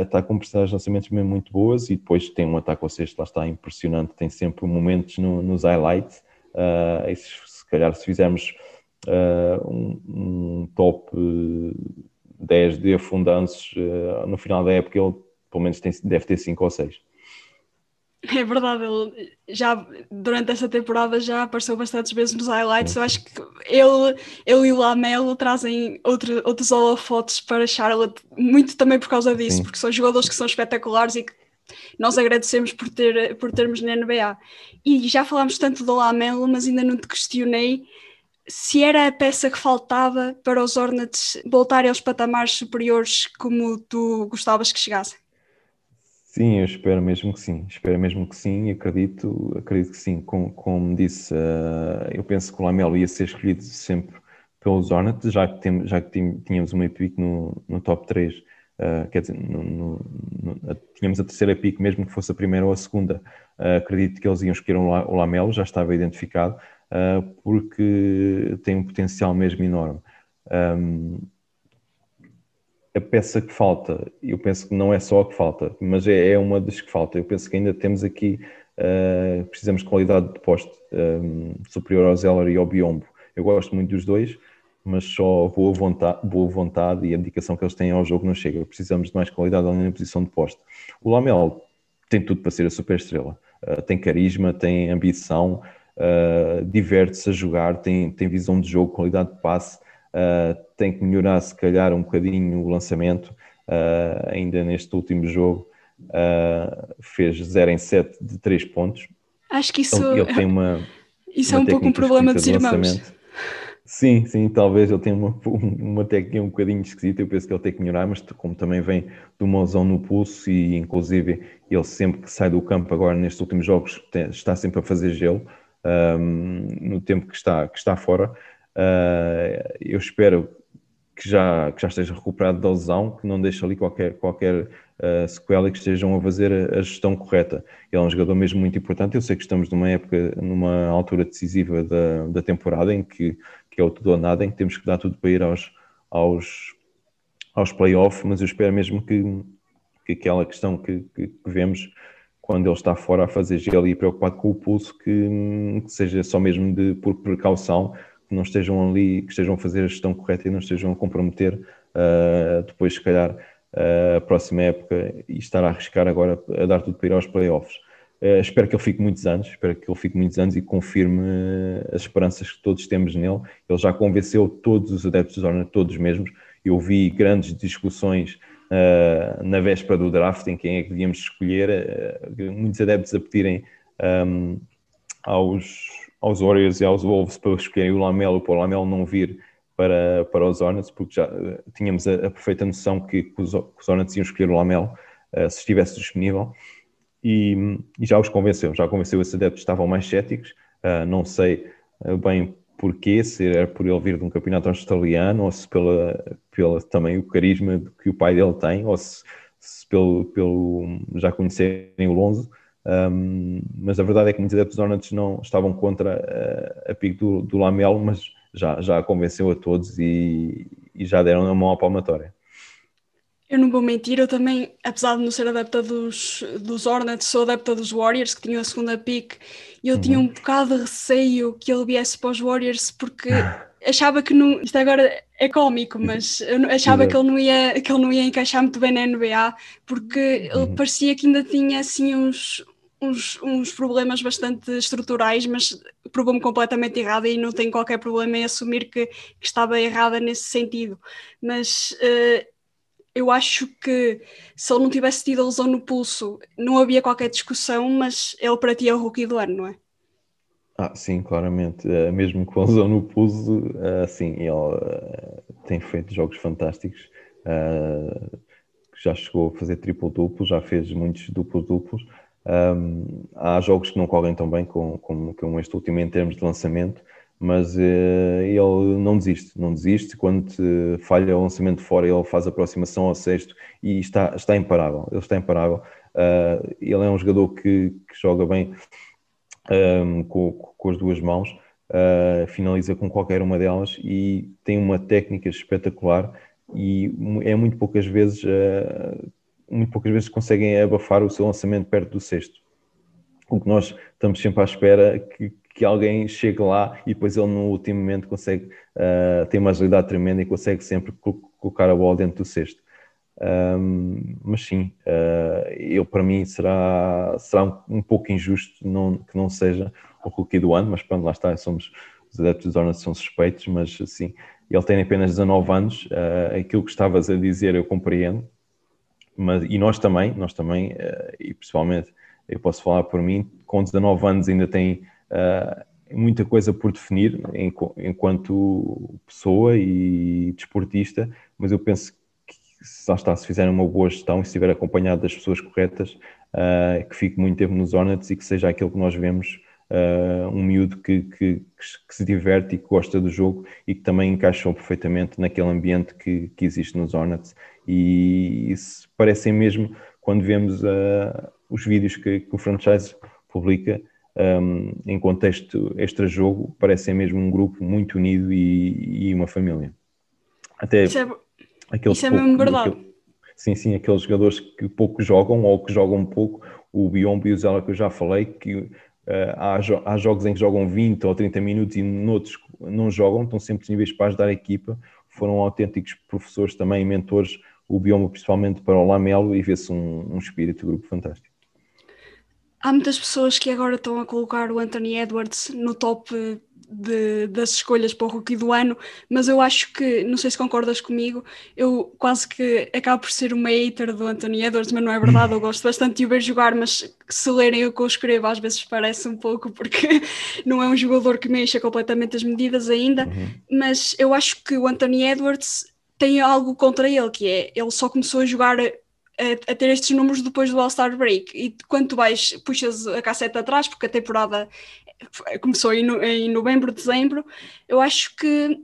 está com personagens de lançamentos mesmo muito boas e depois tem um ataque ao sexto, lá está impressionante, tem sempre momentos no, nos highlights. Uh, se, se, calhar se fizermos uh, um, um, top 10 de afundanços no final da época, ele pelo menos tem, deve ter 5 ou 6. É verdade, ele já durante esta temporada já apareceu bastantes vezes nos highlights. Eu acho que ele, ele e o Lamelo trazem outro, outros holofotes para Charlotte, muito também por causa disso, Sim. porque são jogadores que são espetaculares e que nós agradecemos por, ter, por termos na NBA. E já falámos tanto do Lamelo, mas ainda não te questionei se era a peça que faltava para os Hornets voltarem aos patamares superiores como tu gostavas que chegassem. Sim, eu espero mesmo que sim, espero mesmo que sim, acredito, acredito que sim. Como, como disse, uh, eu penso que o Lamelo ia ser escolhido sempre pelos Hornets, já que, tem, já que tínhamos uma pick no, no top 3, uh, eh, quer dizer, no, no, no, tínhamos a terceira pick, mesmo que fosse a primeira ou a segunda, uh, acredito que eles iam escolher o Lamelo, já estava identificado, porque tem um potencial mesmo enorme. Um, a peça que falta, eu penso que não é só a que falta, mas é, é uma das que falta. Eu penso que ainda temos aqui, uh, precisamos de qualidade de poste um, eh, superior ao Zeller e ao Biombo. Eu gosto muito dos dois, mas só boa vontade, boa vontade e a dedicação que eles têm ao jogo não chega. Precisamos de mais qualidade ali na posição de poste. O Lamel tem tudo para ser a super estrela. uh, tem carisma, tem ambição, uh, diverte-se a jogar, tem, tem visão de jogo, qualidade de passe, uh, tem que melhorar se calhar um bocadinho o lançamento, ainda neste último jogo fez 0 em 7 de 3 pontos. Acho que isso, então, ele tem uma, isso é uma é um pouco um problema dos irmãos. Sim, sim, talvez ele tenha uma, uma técnica um bocadinho esquisita, eu penso que ele tem que melhorar, mas como também vem de uma lesão no pulso e inclusive ele sempre que sai do campo agora nestes últimos jogos tem, está sempre a fazer gelo um, no tempo que está, que está fora. Uh, eu espero que já, que já esteja recuperado da lesão, que não deixe ali qualquer, qualquer uh, sequela e que estejam a fazer a, a, gestão correta. Ele é um jogador mesmo muito importante. Eu sei que estamos numa época, numa altura decisiva da, da temporada em que que é o tudo ou nada, em que temos que dar tudo para ir aos, aos, aos playoffs, mas eu espero mesmo que, que aquela questão que, que, que, vemos quando ele está fora a fazer gelo e preocupado com o pulso, que, que, seja só mesmo de, por precaução, não estejam ali, que estejam a fazer a gestão correta e não estejam a comprometer uh, depois, se calhar, uh, a próxima época e estar a arriscar agora a dar tudo para ir aos playoffs. Uh, espero que ele fique muitos anos, espero que ele fique muitos anos e confirme as esperanças que todos temos nele. Ele já convenceu todos os adeptos da Hornet, todos mesmos. Eu vi grandes discussões uh, na véspera do draft em quem é que devíamos escolher, uh, muitos adeptos a pedirem um, aos, aos Warriors e aos Wolves para escolherem o Lamelo, para o Lamelo não vir para, para os Hornets, porque já tínhamos a, a perfeita noção que, que, os, que os Hornets iam escolher o Lamelo se estivesse disponível. E, e, já os convenceu, já convenceu esses adeptos que estavam mais céticos, uh, não sei bem porquê, se era por ele vir de um campeonato australiano, ou se pela, pela também o carisma que o pai dele tem, ou se, se pelo, pelo já conhecerem o Lonzo, um, mas a verdade é que muitos adeptos Hornets não estavam contra a, a pique do, do Lamelo, mas já, já convenceu a todos e, e já deram a mão à palmatória. Eu não vou mentir, eu também, apesar de não ser adepta dos, dos Hornets, sou adepta dos Warriors, que tinham a segunda pick, e eu uhum. tinha um bocado de receio que ele viesse para os Warriors, porque achava que não. Isto agora é cómico, mas eu achava que ele, não ia, que ele não ia encaixar muito bem na NBA, porque uhum. ele parecia que ainda tinha assim uns, uns, uns problemas bastante estruturais, mas provou-me completamente errada e não tenho qualquer problema em assumir que, que estava errada nesse sentido. Mas. Uh, eu acho que se ele não tivesse tido a lesão no pulso, não havia qualquer discussão, mas ele para ti é o rookie do ano, não é? Ah, sim, claramente. Uh, mesmo com a lesão no pulso, uh, sim, ele uh, tem feito jogos fantásticos. já chegou a fazer triplo-duplo, já fez muitos duplos-duplos. Um, há jogos que não correm tão bem como, como, como este último em termos de lançamento, mas uh, ele não desiste, não desiste. Quando falha o lançamento fora, ele faz aproximação ao sexto e está, está imparável. Ele está imparável. Uh, ele é um jogador que, que joga bem um, com, com, as duas mãos, uh, finaliza com qualquer uma delas e tem uma técnica espetacular. E é muito poucas vezes, muito poucas vezes conseguem abafar o seu lançamento perto do sexto. O que nós estamos sempre à espera que, que alguém chegue lá e depois ele no último momento consegue uh, uma agilidade tremenda e consegue sempre colocar a bola dentro do cesto. Um, mas sim, uh, eu para mim será, será um, um, pouco injusto não, que não seja o rookie do ano, mas pronto, lá está, somos os adeptos dos Hornets são suspeitos, mas sim, ele tem apenas 19 anos, uh, aquilo que estavas a dizer eu compreendo, mas, e nós também, nós também, uh, e pessoalmente eu posso falar por mim, com 19 anos ainda tem uh, muita coisa por definir enquanto pessoa e desportista, mas eu penso que se está, se fizerem uma boa gestão e se estiver acompanhado das pessoas corretas, uh, que fique muito tempo nos Hornets e que seja aquilo que nós vemos, uh, um miúdo que, que, que, se diverte e que gosta do jogo e que também encaixou perfeitamente naquele ambiente que, que existe nos Hornets e isso parecem mesmo quando vemos uh, os vídeos que, que o franchise publica, um, em contexto extra-jogo, parecem mesmo um grupo muito unido e, e uma família. Até isso é, aqueles isso é mesmo verdade. Aquele, sim, sim, aqueles jogadores que pouco jogam ou que jogam pouco, o Biombo e o Zela que eu já falei, que uh, há, há, jogos em que jogam 20 ou 30 minutos e noutros não jogam, estão sempre disponíveis para ajudar a equipa, foram autênticos professores também, mentores, o Biombo principalmente para o Lamelo e vê-se um, um espírito grupo fantástico. há muitas pessoas que agora estão a colocar o Anthony Edwards no top de, das escolhas para o rookie do ano, mas eu acho que, não sei se concordas comigo, eu quase que acabo por ser uma hater do Anthony Edwards, mas não é verdade, eu gosto bastante de o ver jogar, mas se lerem o que eu escrevo às vezes parece um pouco, porque não é um jogador que mexa completamente as medidas ainda, uhum. mas eu acho que o Anthony Edwards tem algo contra ele, que é, ele só começou a jogar a, a, ter estes números depois do All-Star Break. E quando tu vais, puxas a casseta atrás, porque a temporada começou em, em novembro, dezembro, eu acho que,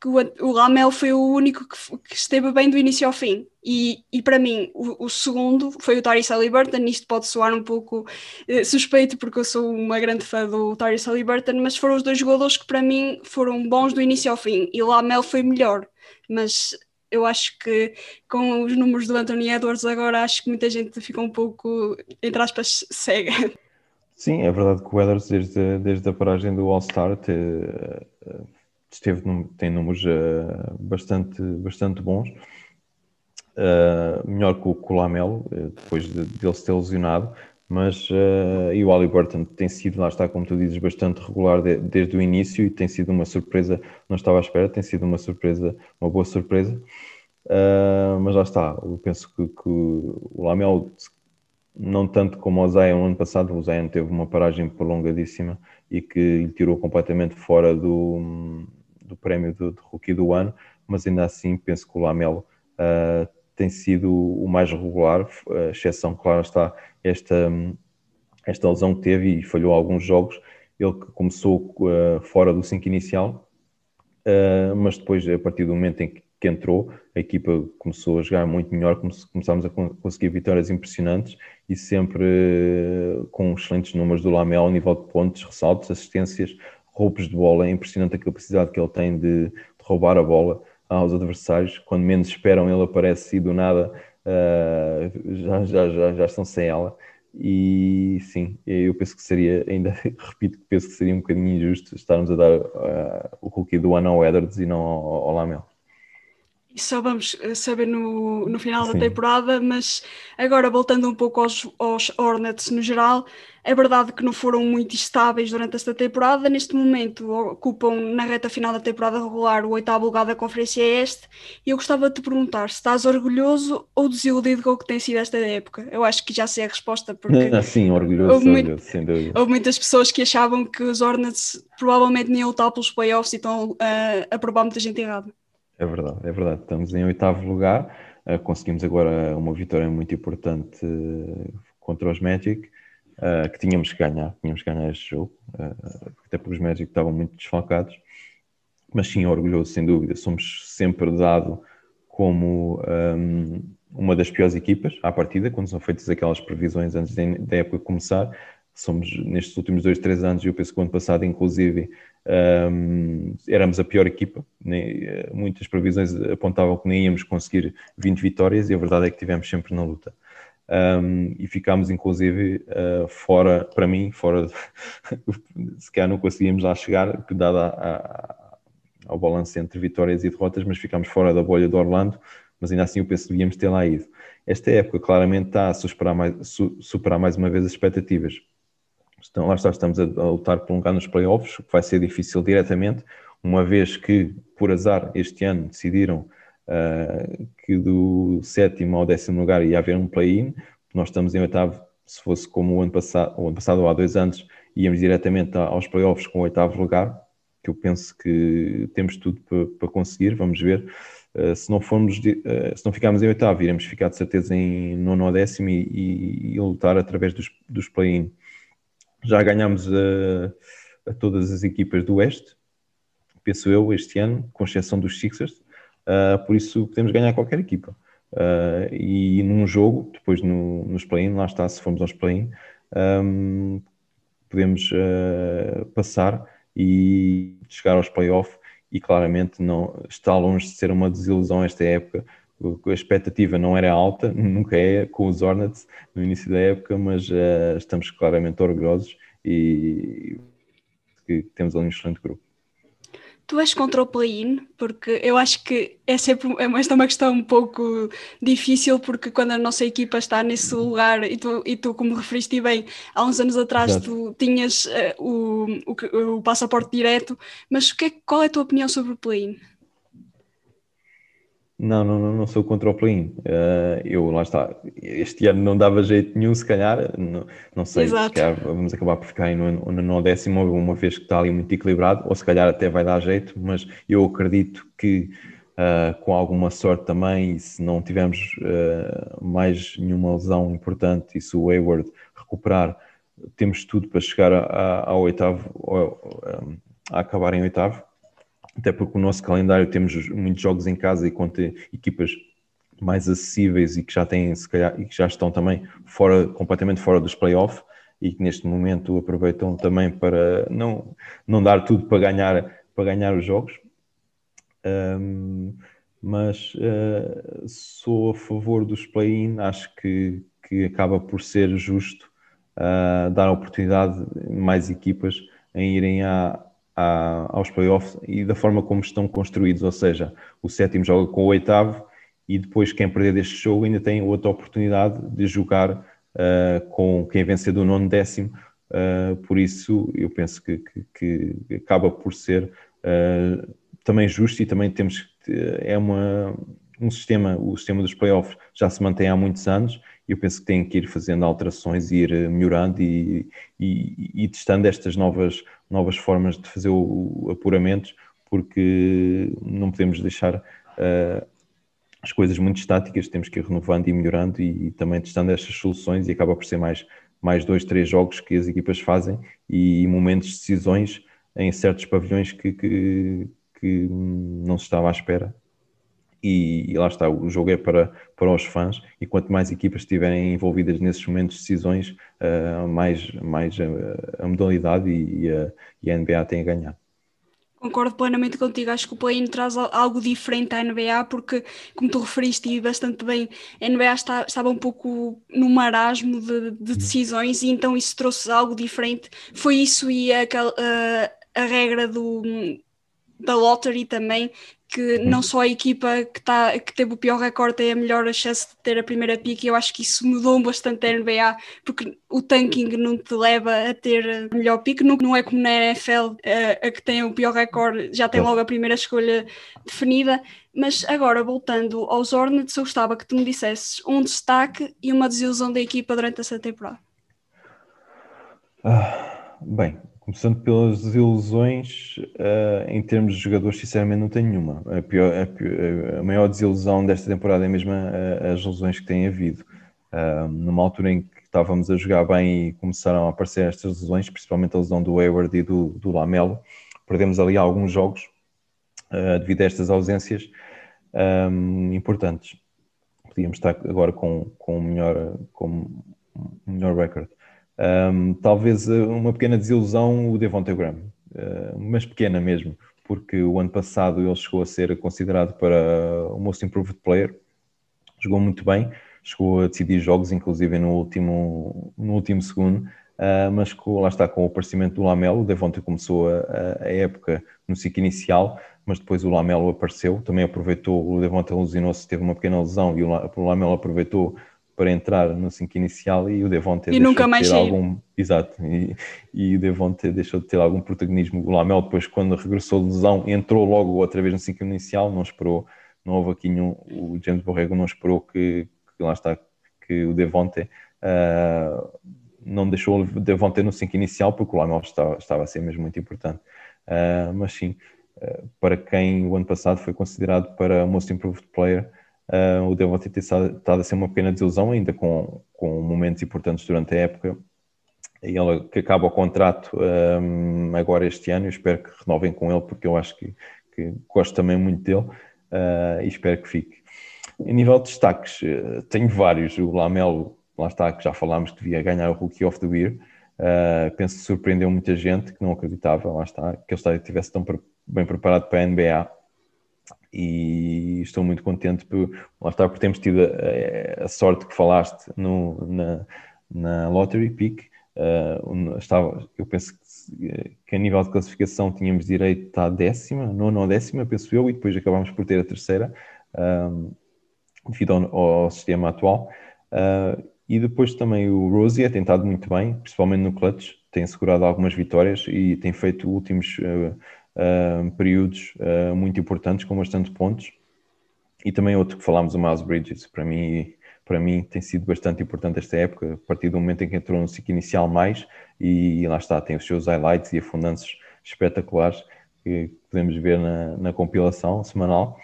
que o, o Lamel foi o único que, que, esteve bem do início ao fim. E, e para mim, o, o segundo foi o Tyrese Halliburton. Isto pode soar um pouco eh, suspeito, porque eu sou uma grande fã do Tyrese Halliburton, mas foram os dois jogadores que para mim foram bons do início ao fim. E o Lamel foi melhor, mas eu acho que com os números do Anthony Edwards agora acho que muita gente fica um pouco, entre aspas, cega. Sim, é verdade que o Edwards desde, desde a paragem do All-Star esteve, tem números uh, bastante, bastante bons. Uh, melhor que o, que Lamelo, depois de, de ele se ter lesionado, mas uh, e o Ali Burton tem sido, lá está, como tu dizes, bastante regular de, desde o início e tem sido uma surpresa, não estava à espera, tem sido uma surpresa, uma boa surpresa. Uh, mas lá está, eu penso que, que o Lamel, não tanto como o Zion ano passado, o Zion teve uma paragem prolongadíssima e que lhe tirou completamente fora do, do prémio de, de rookie do ano, mas ainda assim penso que o Lamelo uh, tem sido o mais regular, exceção, claro está, esta, esta lesão que teve e falhou alguns jogos. Ele que começou uh, fora do 5 inicial, uh, mas depois, a partir do momento em que, que, entrou, a equipa começou a jogar muito melhor, come começámos a conseguir vitórias impressionantes e sempre uh, com excelentes números do Lamel, nível de pontos, ressaltos, assistências, roubos de bola. É impressionante a capacidade que ele tem de, de roubar a bola aos adversários. Quando menos esperam, ele aparece e do nada uh, já, já, já, já estão sem ela. E sim, eu penso que seria, ainda repito que penso que seria um bocadinho injusto estarmos a dar uh, o rookie do ano ao Edwards e não ao, ao Lamel. Isso só vamos eh, saber no, no final Sim. da temporada, mas agora voltando um pouco aos, aos Hornets no geral, é verdade que não foram muito estáveis durante esta temporada. Neste momento ocupam na reta final da temporada regular o oitavo lugar da Conferência Este. E eu gostava de te perguntar se estás orgulhoso ou desiludido com o que tem sido esta época. Eu acho que já sei a resposta, porque. Ah, sim, orgulhoso, houve, orgulhoso, muito, sem dúvida. Houve muitas pessoas que achavam que os Hornets provavelmente nem iam lutar pelos playoffs e estão uh, a provar muita gente errada. É verdade, é verdade. Estamos em oitavo lugar. Uh, conseguimos agora uma vitória muito importante uh, contra os Magic, uh, que tínhamos que ganhar. Tínhamos que ganhar este jogo, até porque os Magic estavam muito desfalcados. Mas sim, orgulhoso, sem dúvida. Somos sempre dado como um, uma das piores equipas à partida, quando são feitas aquelas previsões antes da época começar. Somos, nestes últimos dois, três anos, eu penso que o ano passado, inclusive, um, éramos a pior equipa, nem, eh, muitas previsões apontavam que nem íamos conseguir 20 vitórias e a verdade é que tivemos sempre na luta. Um, e ficámos inclusive uh, fora, para mim, fora, se calhar não conseguíamos lá chegar, dada a, a, ao balanço entre vitórias e derrotas, mas ficámos fora da bolha do Orlando, mas ainda assim eu penso que devíamos ter lá ido. Esta época claramente está a superar mais, su, superar mais uma vez as expectativas Então, lá está, estamos a, a lutar por um lugar nos playoffs, que vai ser difícil diretamente, uma vez que, por azar, este ano decidiram uh, que do sétimo ao décimo lugar ia haver um play-in, nós estamos em oitavo, se fosse como o ano passado, o ano passado ou há dois anos, íamos diretamente aos playoffs com o oitavo lugar, que eu penso que temos tudo para, para conseguir, vamos ver. Uh, se não formos, uh, se não ficarmos em oitavo, iremos ficar de certeza em nono ou décimo e, e, e lutar através dos, dos play-in já ganhámos a, a, todas as equipas do Oeste, penso eu, este ano, com exceção dos Sixers, uh, por isso podemos ganhar qualquer equipa. Uh, e num jogo, depois no, nos play-in, lá está, se formos aos play-in, um, podemos uh, passar e chegar aos play-off e claramente não está longe de ser uma desilusão esta época, a expectativa não era alta, nunca é, com os Hornets no início da época, mas uh, estamos claramente orgulhosos e que temos ali um excelente grupo. Tu és contra o play-in, porque eu acho que é sempre é esta é uma questão um pouco difícil, porque quando a nossa equipa está nesse lugar, e tu, e tu como referiste bem, há uns anos atrás Exato. tu tinhas uh, o, o, o, passaporte direto, mas que, qual é a tua opinião sobre o play-in? Não, não, não, sou contra o play-in. Uh, eu, lá está, este ano não dava jeito nenhum, se calhar, não, não sei, Exato. se calhar vamos acabar por ficar aí no, no, no décimo, uma vez que está ali muito equilibrado, ou se calhar até vai dar jeito, mas eu acredito que uh, com alguma sorte também, e se não tivermos uh, mais nenhuma lesão importante, e se o Hayward recuperar, temos tudo para chegar a, a, ao oitavo, a, a acabar em oitavo até porque o nosso calendário temos muitos jogos em casa e contra equipas mais acessíveis e que já têm, se calhar, e que já estão também fora, completamente fora dos playoffs e que neste momento aproveitam também para não, não dar tudo para ganhar, para ganhar os jogos. Um, mas uh, sou a favor dos play-in, acho que, que acaba por ser justo uh, dar oportunidade a mais equipas em irem à, à, aos playoffs e da forma como estão construídos, ou seja, o sétimo joga com o oitavo e depois quem perder deste jogo ainda tem outra oportunidade de jogar uh, com quem vencer do nono décimo. Uh, por isso, eu penso que, que, que acaba por ser uh, também justo e também temos é uma, um sistema, o sistema dos playoffs já se mantém há muitos anos eu penso que tem que ir fazendo alterações e ir eh, melhorando e, e, e testando estas novas, novas formas de fazer o, o apuramento, porque não podemos deixar uh, as coisas muito estáticas, temos que ir renovando e melhorando e, e, também testando estas soluções e acaba por ser mais, mais dois, três jogos que as equipas fazem e momentos de decisões em certos pavilhões que, que, que não se estava à espera e, e, lá está, o jogo é para, para os fãs e quanto mais equipas estiverem envolvidas nesses momentos de decisões, uh, mais, mais a, a modalidade e, e, a, e, a, NBA tem a ganhar. Concordo plenamente contigo, acho que o play-in traz algo diferente à NBA, porque, como tu referiste e bastante bem, a NBA está, estava um pouco no marasmo de, de decisões e então isso trouxe algo diferente. Foi isso e aquela, a, a regra do, da lottery também, que não só a equipa que, tá, que teve o pior recorde tem a melhor chance de ter a primeira pick, e eu acho que isso mudou bastante a NBA, porque o tanking não te leva a ter a melhor pick, não, não é como na NFL, a, a que tem o pior recorde já tem logo a primeira escolha definida. Mas agora, voltando aos Hornets, eu gostava que tu me dissesses um destaque e uma desilusão da equipa durante essa temporada. Ah, bem, Começando pelas desilusões, uh, em termos de jogadores, sinceramente não tenho nenhuma. A, pior, a, pior, a maior desilusão desta temporada é mesmo a, as lesões que têm havido. Uh, numa altura em que estávamos a jogar bem e começaram a aparecer estas lesões, principalmente a lesão do Hayward e do, do Lamelo, perdemos ali alguns jogos uh, devido a estas ausências um, importantes. Podíamos estar agora com, com, um melhor, com um melhor recorde. Um, talvez eh, uma pequena desilusão o Devontae Graham, uh, mas pequena mesmo, porque o ano passado ele chegou a ser considerado para o Most Improved Player, jogou muito bem, chegou a decidir jogos, inclusive no último, no último segundo, uh, mas com, lá está com o aparecimento do Lamelo, o Devontae começou a, a, época no ciclo inicial, mas depois o Lamelo apareceu, também aproveitou, o Devontae lesionou-se, teve uma pequena lesão e o Lamelo aproveitou para entrar no 5 inicial e o Devonte e nunca mais ter algum exato e, e o Devonte deixou de ter algum protagonismo. O Lamel depois quando regressou de lesão entrou logo outra vez no 5 inicial não esperou não houve aqui nenhum o James Borrego não esperou que, que lá está que o Devonte uh, não deixou o Devonte no 5 inicial porque o Lamel estava, estava a ser mesmo muito importante. Uh, mas sim uh, para quem o ano passado foi considerado para Most Improved Player Uh, o Devontae tem estado a ser uma pequena desilusão, ainda com, com momentos importantes durante a época. E ele que acaba o contrato um, agora este ano, eu espero que renovem com ele, porque eu acho que, que gosto também muito dele uh, e espero que fique. Em nível de destaques, uh, tenho vários. O Lamelo, lá está, que já falámos que devia ganhar o Rookie of the Year. Uh, penso que surpreendeu muita gente que não acreditava, lá está, que ele estivesse tão bem preparado para a NBA e estou muito contente por, lá está, por termos tido a, a sorte que falaste no, na, na Lottery Pick. Uh, estava, eu penso que que a nível de classificação tínhamos direito à décima, nona ou décima, penso eu, e depois acabámos por ter a terceira, um, devido ao, ao, sistema atual. Uh, e depois também o Rosie tem estado muito bem, principalmente no clutch, tem assegurado algumas vitórias e tem feito últimos uh, uh, períodos muito importantes com bastante pontos. E também outro que falámos, o Miles Bridges, para mim para mim tem sido bastante importante esta época, a partir do momento em que entrou no ciclo inicial mais, e, lá está, tem os seus highlights e afundanços espetaculares que podemos ver na, na compilação semanal.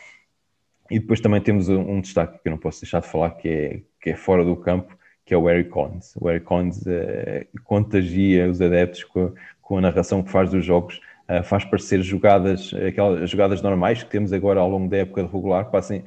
E depois também temos um destaque que eu não posso deixar de falar, que é, que é fora do campo, que é o Eric Collins. O Eric Collins é, contagia os adeptos com, com, a narração que faz dos jogos, uh, faz parecer jogadas, aquelas jogadas normais que temos agora ao longo da época regular, passem,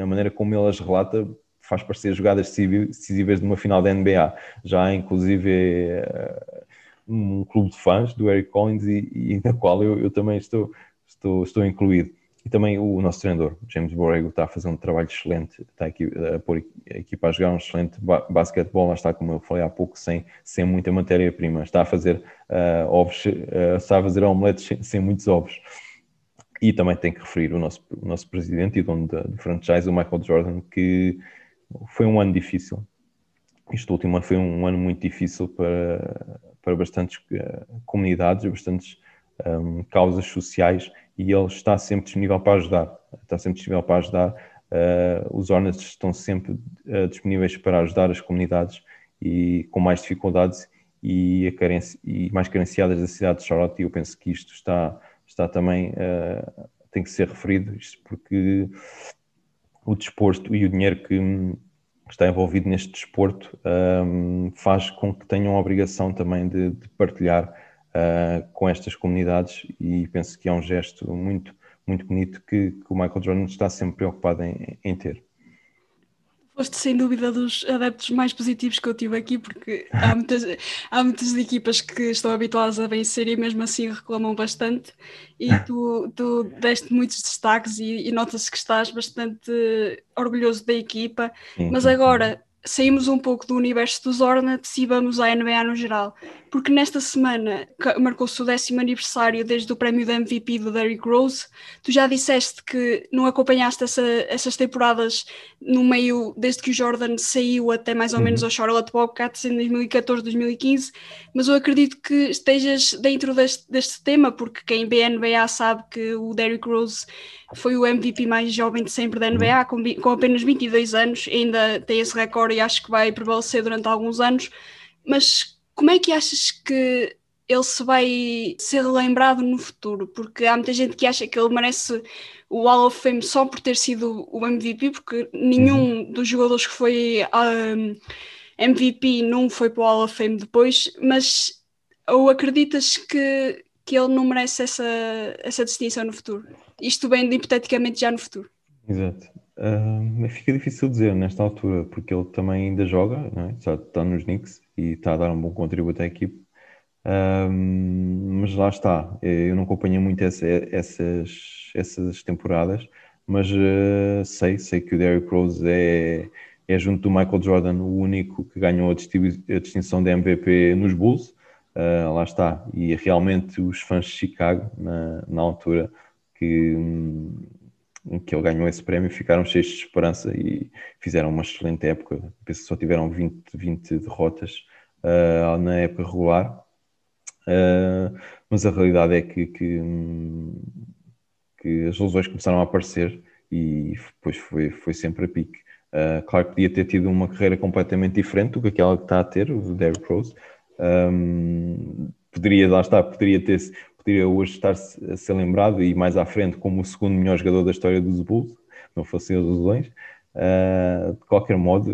a maneira como ele as relata faz parecer jogadas decisivas de uma final da NBA. Já há, inclusive, eh, um clube de fãs do Eric Collins e, e na qual eu, eu, também estou, estou, estou incluído. E também o nosso treinador, James Borrego, está a fazer um trabalho excelente, está aqui a pôr a equipa a jogar um excelente basquetebol, mas está, como eu falei há pouco, sem, sem muita matéria-prima. Está a fazer uh, ovos, uh, está a fazer omeletes sem, sem muitos ovos. E também tem que referir o nosso, o nosso presidente e dono do franchise, o Michael Jordan, que foi um ano difícil. Este último ano foi um ano muito difícil para, para bastantes uh, comunidades, bastantes um, causas sociais e ele está sempre disponível para ajudar. Está sempre disponível para ajudar. Uh, os Hornets estão sempre uh, disponíveis para ajudar as comunidades e com mais dificuldades e, carência, e, mais carenciadas da cidade de Charlotte. E eu penso que isto está, está também uh, tem que ser referido, isto porque o desporto e o dinheiro que está envolvido neste desporto um, faz com que tenham a obrigação também de, de partilhar uh, com estas comunidades e penso que é um gesto muito, muito bonito que, que o Michael Jordan está sempre preocupado em, em ter. Foste sem dúvida dos adeptos mais positivos que eu tive aqui, porque há muitas, há muitas equipas que estão habituadas a vencer e mesmo assim reclamam bastante. E tu, tu deste muitos destaques e, e nota-se que estás bastante orgulhoso da equipa. Sim, Mas agora saímos um pouco do universo dos Hornets e vamos à NBA no geral porque nesta semana marcou-se o décimo aniversário desde o prémio de MVP do Derrick Rose. Tu já disseste que não acompanhaste essa, essas temporadas no meio, desde que o Jordan saiu até mais ou uhum. menos ao Charlotte Bobcats em 2014, 2015, mas eu acredito que estejas dentro deste, deste tema, porque quem vê a NBA sabe que o Derrick Rose foi o MVP mais jovem de sempre da NBA, com, com apenas 22 anos, ainda tem esse recorde e acho que vai prevalecer durante alguns anos, mas como é que achas que ele se vai ser lembrado no futuro? Porque há muita gente que acha que ele merece o Hall of Fame só por ter sido o MVP, porque nenhum uhum. dos jogadores que foi um, MVP não foi para o Hall of Fame depois, mas ou acreditas que, que ele não merece essa, essa distinção no futuro? Isto bem hipoteticamente já no futuro. Exato. Uh, fica difícil dizer nesta altura, porque ele também ainda joga, é? já está nos Knicks e está a dar um bom contributo à equipe. mas lá está, eu não acompanho muito essa, essas, essas temporadas, mas uh, sei, sei que o Derrick Rose é, é, junto do Michael Jordan, o único que ganhou a, distinção de MVP nos Bulls. Uh, lá está, e realmente os fãs de Chicago, na, na altura que, em que ele ganhou esse prémio, ficaram cheios de esperança e fizeram uma excelente época. Penso que só tiveram 20, 20 derrotas uh, na época regular, uh, mas a realidade é que, que, que, as lesões começaram a aparecer e depois foi, foi sempre a pique. Uh, claro que podia ter tido uma carreira completamente diferente do que aquela que está a ter, o Derrick Rose. Um, poderia, lá está, poderia ter poderia hoje estar a ser lembrado e mais à frente como o segundo melhor jogador da história dos Bulls, não fossem as lesões. Uh, de qualquer modo,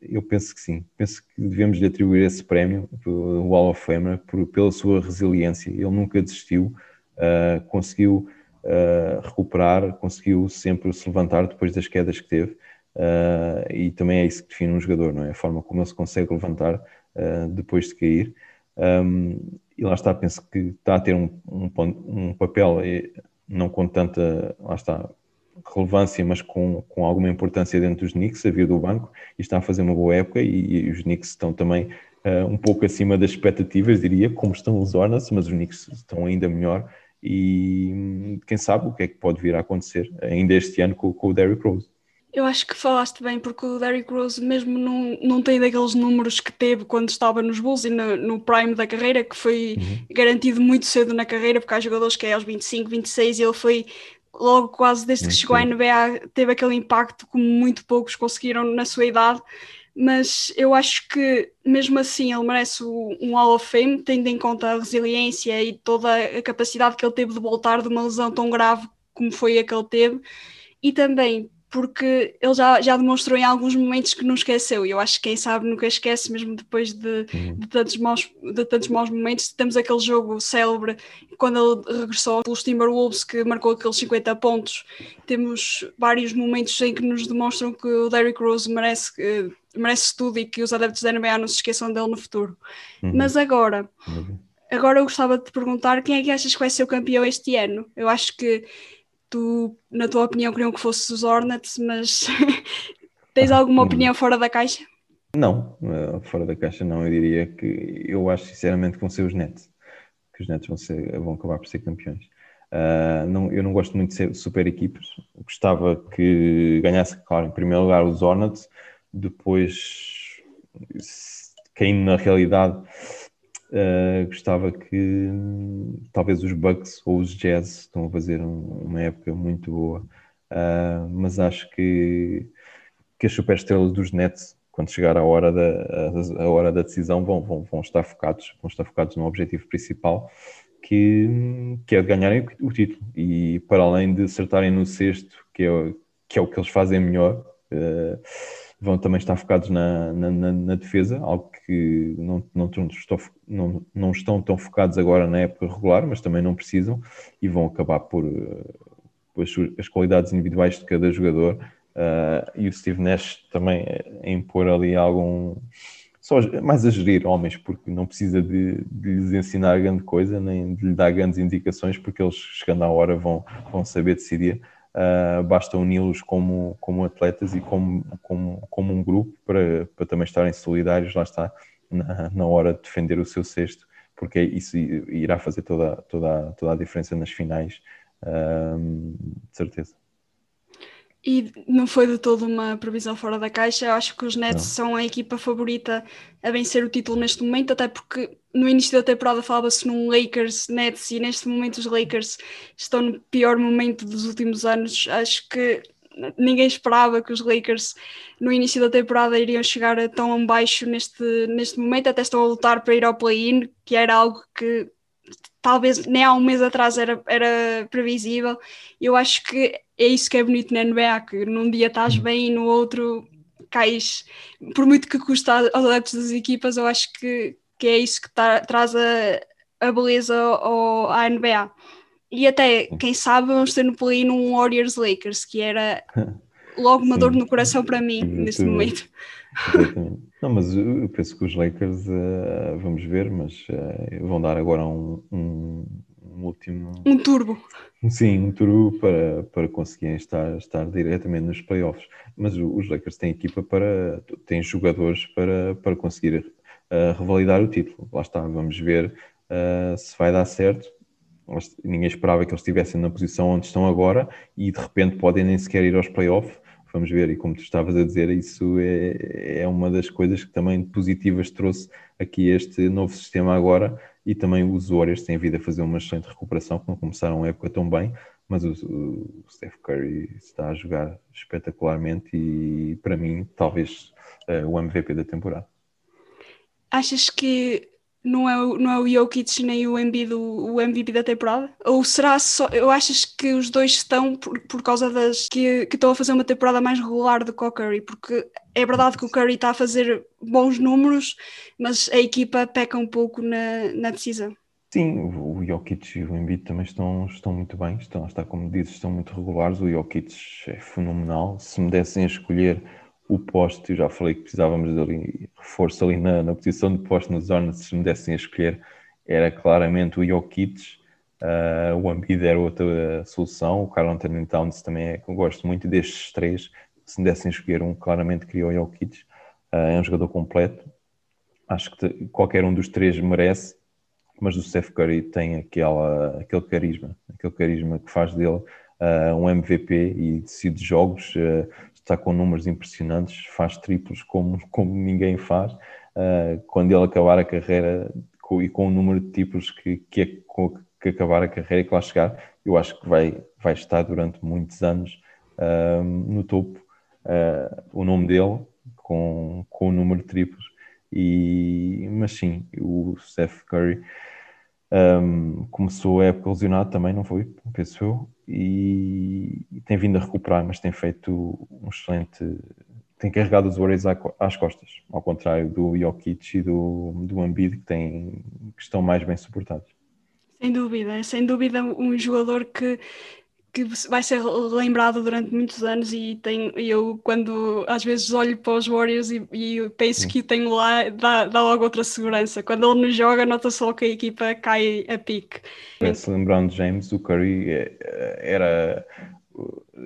eu penso que sim. Penso que devemos lhe atribuir esse prémio, o Hall of Famer, por, pela sua resiliência. Ele nunca desistiu, uh, conseguiu uh, recuperar, conseguiu sempre se levantar depois das quedas que teve. e também é isso que define um jogador, não é? A forma como ele se consegue levantar depois de cair. Um, e lá está, penso que está a ter um, um, um papel, não com tanta, lá está, relevância, mas com, com alguma importância dentro dos Knicks, a via do banco, e está a fazer uma boa época, e, e os Knicks estão também uh, um pouco acima das expectativas, diria, como estão os Hornets, mas os Knicks estão ainda melhor e quem sabe o que é que pode vir a acontecer ainda este ano com, com o Derrick Rose. Eu acho que falaste bem, porque o Derrick Rose mesmo não, não tem daqueles números que teve quando estava nos Bulls e no, no prime da carreira, que foi uhum. garantido muito cedo na carreira, porque há jogadores que é aos 25, 26 e ele foi logo quase desde que chegou à NBA, teve aquele impacto como muito poucos conseguiram na sua idade. Mas eu acho que mesmo assim ele merece um Hall of Fame, tendo em conta a resiliência e toda a capacidade que ele teve de voltar de uma lesão tão grave como foi a que ele teve, e também porque ele já, já demonstrou em alguns momentos que não esqueceu, e eu acho que quem sabe nunca esquece, mesmo depois de, de, tantos, maus, de tantos maus momentos. Temos aquele jogo célebre quando ele regressou pelos Timberwolves, que marcou aqueles 50 pontos. Temos vários momentos em que nos demonstram que o Derrick Rose merece, uh, merece tudo e que os adeptos da NBA não se esqueçam dele no futuro. Uhum. Mas agora. Uhum. Agora eu gostava de te perguntar quem é que achas que vai ser o campeão este ano? Eu acho que tu, na tua opinião, queriam que fosse os Hornets, mas tens alguma opinião fora da caixa? Não, eh, fora da caixa não. Eu diria que eu acho sinceramente que vão ser os Nets, que os Nets vão, ser, vão acabar por ser campeões. Uh, não, eu não gosto muito de super equipas. Gostava que ganhasse, claro, em primeiro lugar os Hornets, depois caindo na realidade Uh, gostava que talvez os Bucks ou os Jazz estão a fazer um, uma época muito boa, uh, mas acho que, que as superestrelas dos Nets, quando chegar a hora da, a, a, hora da decisão, vão, vão, vão estar focados, vão estar focados no objetivo principal, que, que é de ganharem o título. E para além de acertarem no sexto, que é, que é o que eles fazem melhor. Uh, vão também estar focados na, na, na, defesa, algo que não, não, estão, não, não estão tão focados agora na época regular, mas também não precisam e vão acabar por, por as, as, qualidades individuais de cada jogador. Uh, e o Steve Nash também a impor ali algum. Só mais a gerir homens, porque não precisa de, de lhes ensinar grande coisa, nem de lhe dar grandes indicações, porque eles, chegando à hora, vão, vão saber decidir uh, basta uni-los como, como atletas e como, como, como um grupo para, para também estarem solidários, lá está, na, na hora de defender o seu sexto, porque isso irá fazer toda, toda, toda a diferença nas finais, uh, de certeza. E não foi de todo uma previsão fora da caixa. Eu acho que os Nets não. são a equipa favorita a vencer o título neste momento, até porque no início da temporada falava-se num Lakers Nets e neste momento os Lakers estão no pior momento dos últimos anos. Acho que ninguém esperava que os Lakers no início da temporada iriam chegar tão baixo neste, neste momento, até estão a lutar para ir ao play-in, que era algo que talvez nem há um mês atrás era, era previsível. Eu acho que é isso que é bonito na NBA, que num dia estás uhum. bem e no outro cais, por muito que custa aos adeptos das equipas, eu acho que, que é isso que tá, traz a, a beleza ao, à NBA. E até, quem sabe, vamos ter no play um Warriors Lakers, que era logo uma Sim. dor no coração para mim neste momento. Exatamente. Não, mas eu penso que os Lakers, uh, vamos ver, mas uh, vão dar agora um, um, um, último. Um turbo. Sim, um turbo para, para conseguirem estar, estar diretamente nos playoffs. Mas os Lakers têm equipa para. têm jogadores para, para conseguir uh, revalidar o título. Lá está, vamos ver se vai dar certo. Ninguém esperava que eles estivessem na posição onde estão agora e de repente podem nem sequer ir aos playoffs vamos ver, e como tu estavas a dizer, isso é, é uma das coisas que também positivas trouxe aqui este novo sistema agora, e também os Warriors têm vindo a fazer uma excelente recuperação, que não começaram a época tão bem, mas o, o Steph Curry está a jogar espetacularmente e para mim talvez uh, o MVP da temporada. Achas que não é, não é o Jokic nem o Embiid o, o MVP da temporada? Ou será só. Eu achas que os dois estão por, por causa das. Que, que estão a fazer uma temporada mais regular do que o Curry? Porque é verdade que o Curry está a fazer bons números, mas a equipa peca um pouco na, na decisão. Sim, o Jokic e o Embiid também estão, estão muito bem, estão, está como dizes, estão muito regulares. O Jokic é fenomenal. Se me dessem a escolher o poste, eu já falei que precisávamos de ali, reforço ali na, na posição de poste nos Hornets, se me dessem a escolher, era claramente o Jokic, uh, o Embiid era outra solução, o Carl Anthony Towns também é eu gosto muito destes três, se me dessem a escolher um, claramente queria o Jokic, uh, é um jogador completo, acho que qualquer um dos três merece, mas o Steph Curry tem aquela, aquele carisma, aquele carisma que faz dele uh, um MVP e decide jogos, uh, está com números impressionantes, faz triplos como, como ninguém faz. Uh, quando ele acabar a carreira com, e com o número de tipos que, que, é, que acabar a carreira e que lá chegar, eu acho que vai, vai estar durante muitos anos no topo. o nome dele com, com o número de triplos. E, mas sim, o Steph Curry um, começou a época lesionado também, não foi? Penso eu. E, tem vindo a recuperar, mas tem feito um excelente. Tem carregado os Warriors às costas, ao contrário do Jokic e do, do Embiid, que, tem, que estão mais bem suportados. Sem dúvida, sem dúvida um jogador que que vai ser lembrado durante muitos anos e tem, eu quando às vezes olho para os Warriors e, e penso que tenho lá, dá, dá, logo outra segurança. Quando ele nos joga, nota só que a equipa cai a pique. Se lembrando James, o Curry é, era,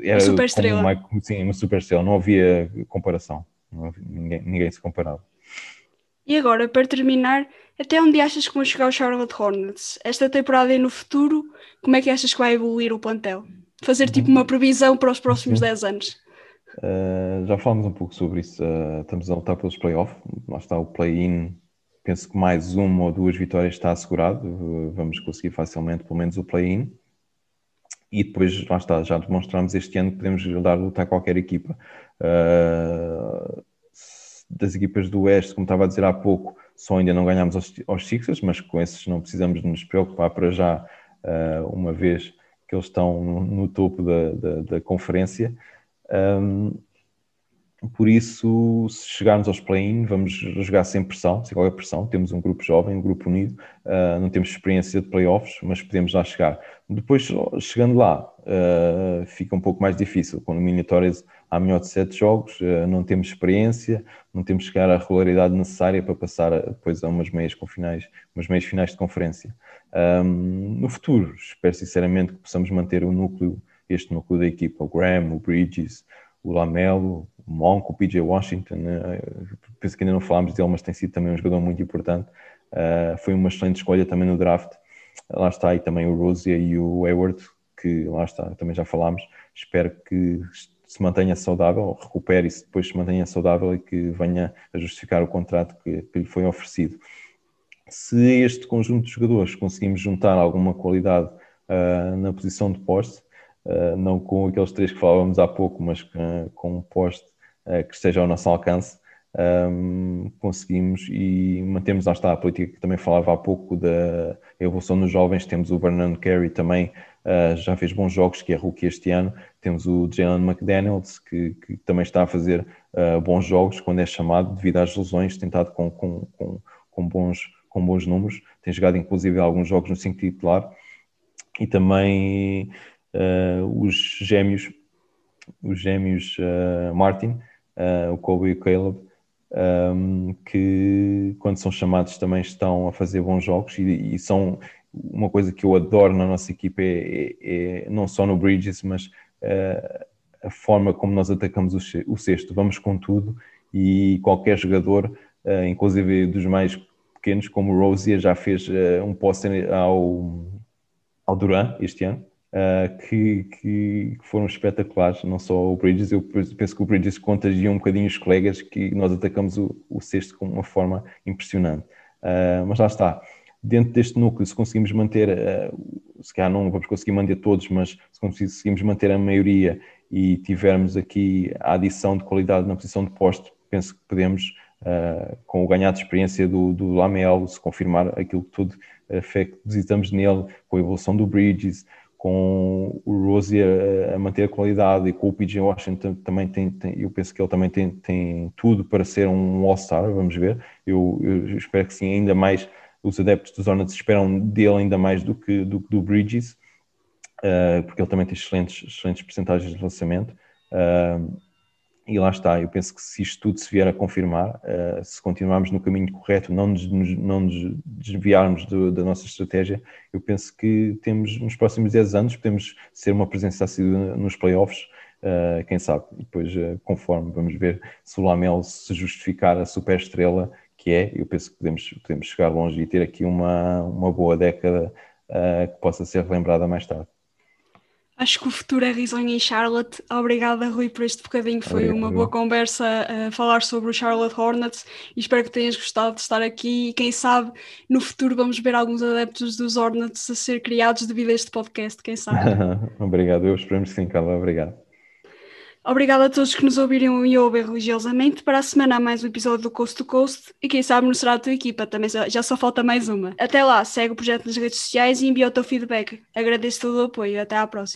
era uma super estrela. sim, uma super estrela, não havia comparação, não havia, ninguém, ninguém se comparava. E agora, para terminar, até onde achas que vão chegar os Charlotte Hornets? Esta temporada e no futuro, como é que achas que vai evoluir o plantel? Fazer tipo uma previsão para os próximos Sim. 10 anos. Uh, já falamos um pouco sobre isso. Uh, estamos a lutar pelos playoffs. Lá está o play-in. Penso que mais uma ou duas vitórias está assegurado. Uh, vamos conseguir facilmente, pelo menos, o play-in. E depois, lá está, já demonstramos este ano que podemos dar lutar a qualquer equipa. das equipas do Oeste, como estava a dizer há pouco, só ainda não ganhámos aos, aos Sixers, mas com esses não precisamos nos preocupar para já, uma vez que eles estão no, no topo da, da, da conferência. Um, por isso, se chegarmos aos play-in, vamos jogar sem pressão, sem qualquer pressão. Temos um grupo jovem, um grupo unido, uh, não temos experiência de playoffs, mas podemos lá chegar. Depois, chegando lá, uh, fica um pouco mais difícil. Com eliminatórias há melhor de sete jogos, uh, não temos experiência, não temos chegar à regularidade necessária para passar depois a umas meias, com finais, umas meias finais de conferência. Um, no futuro, espero sinceramente que possamos manter o núcleo, este núcleo da equipa, o Graham, o Bridges, o Lamelo, Monk, o PJ Washington, né? penso que ainda não falámos dele, mas tem sido também um jogador muito importante. Uh, foi uma excelente escolha também no draft. Lá está aí também o Rosia e o Hayward, que lá está, também já falámos. Espero que se mantenha saudável, recupere e depois se mantenha saudável e que venha a justificar o contrato que, que lhe foi oferecido se este conjunto de jogadores conseguimos juntar alguma qualidade uh, na posição de poste, uh, não com aqueles três que falávamos há pouco, mas uh, com um poste que esteja ao nosso alcance, um, conseguimos e mantemos, lá está a política que também falava há pouco da evolução dos jovens, temos o Vernon Carey também, já fez bons jogos, que é rookie este ano, temos o Jalen McDaniels, que, que, também está a fazer bons jogos quando é chamado, devido às lesões, tentado com, com, com, com bons com bons números, tem jogado inclusive alguns jogos no 5 titular, e também uh, os gêmeos, os gêmeos uh, Martin, uh, o Kobe e o Caleb, um, que quando são chamados também estão a fazer bons jogos e, e são uma coisa que eu adoro na nossa equipa é, é, é não só no Bridges, mas a forma como nós atacamos o, sexto. Vamos com tudo e qualquer jogador, inclusive dos mais pequenos, como o Rosier já fez uh, um post ao, ao Duran este ano, uh, que, que, foram espetaculares, não só o Bridges, eu penso que o Bridges contagia um bocadinho os colegas que nós atacamos o, o sexto com uma forma impressionante. Uh, mas lá está, dentro deste núcleo, se conseguimos manter, se calhar não vamos conseguir manter todos, mas se conseguimos manter a maioria e tivermos aqui a adição de qualidade na posição de posto, penso que podemos uh, com o ganhar de experiência do, do Lamelo, se confirmar aquilo que tudo a fé que depositamos nele, com a evolução do Bridges, com o Rosie a, manter a qualidade e com o PJ Washington também tem, tem, eu penso que ele também tem, tem tudo para ser um All-Star, vamos ver. Eu, eu, espero que sim, ainda mais os adeptos dos Hornets esperam dele ainda mais do que do, do Bridges, uh, porque ele também tem excelentes, excelentes percentagens de lançamento. Uh, e lá está, eu penso que se isto tudo se vier a confirmar, uh, se continuarmos no caminho correto, não nos, não nos desviarmos do, da nossa estratégia, eu penso que temos nos próximos 10 anos, podemos ser uma presença assídua nos playoffs, uh, quem sabe, depois uh, conforme vamos ver se o Lamel se justificar a super estrela que é. Eu penso que podemos, podemos chegar longe e ter aqui uma, uma boa década que possa ser lembrada mais tarde. Acho que o futuro é risonho em Charlotte. Obrigada, Rui, por este bocadinho. Foi Obrigado. uma boa conversa a falar sobre o Charlotte Hornets e espero que tenhas gostado de estar aqui. E quem sabe no futuro vamos ver alguns adeptos dos Hornets a ser criados devido a este podcast. Quem sabe? Obrigado, eu esperamos que sim, Carla. Obrigado. Obrigado a todos que nos ouviram e ouvem religiosamente. Para a semana há mais um episódio do Coast to Coast e quem sabe não será a tua equipa, também já só falta mais uma. Até lá, segue o projeto nas redes sociais e envia o teu feedback. Agradeço todo o apoio. Até à próxima.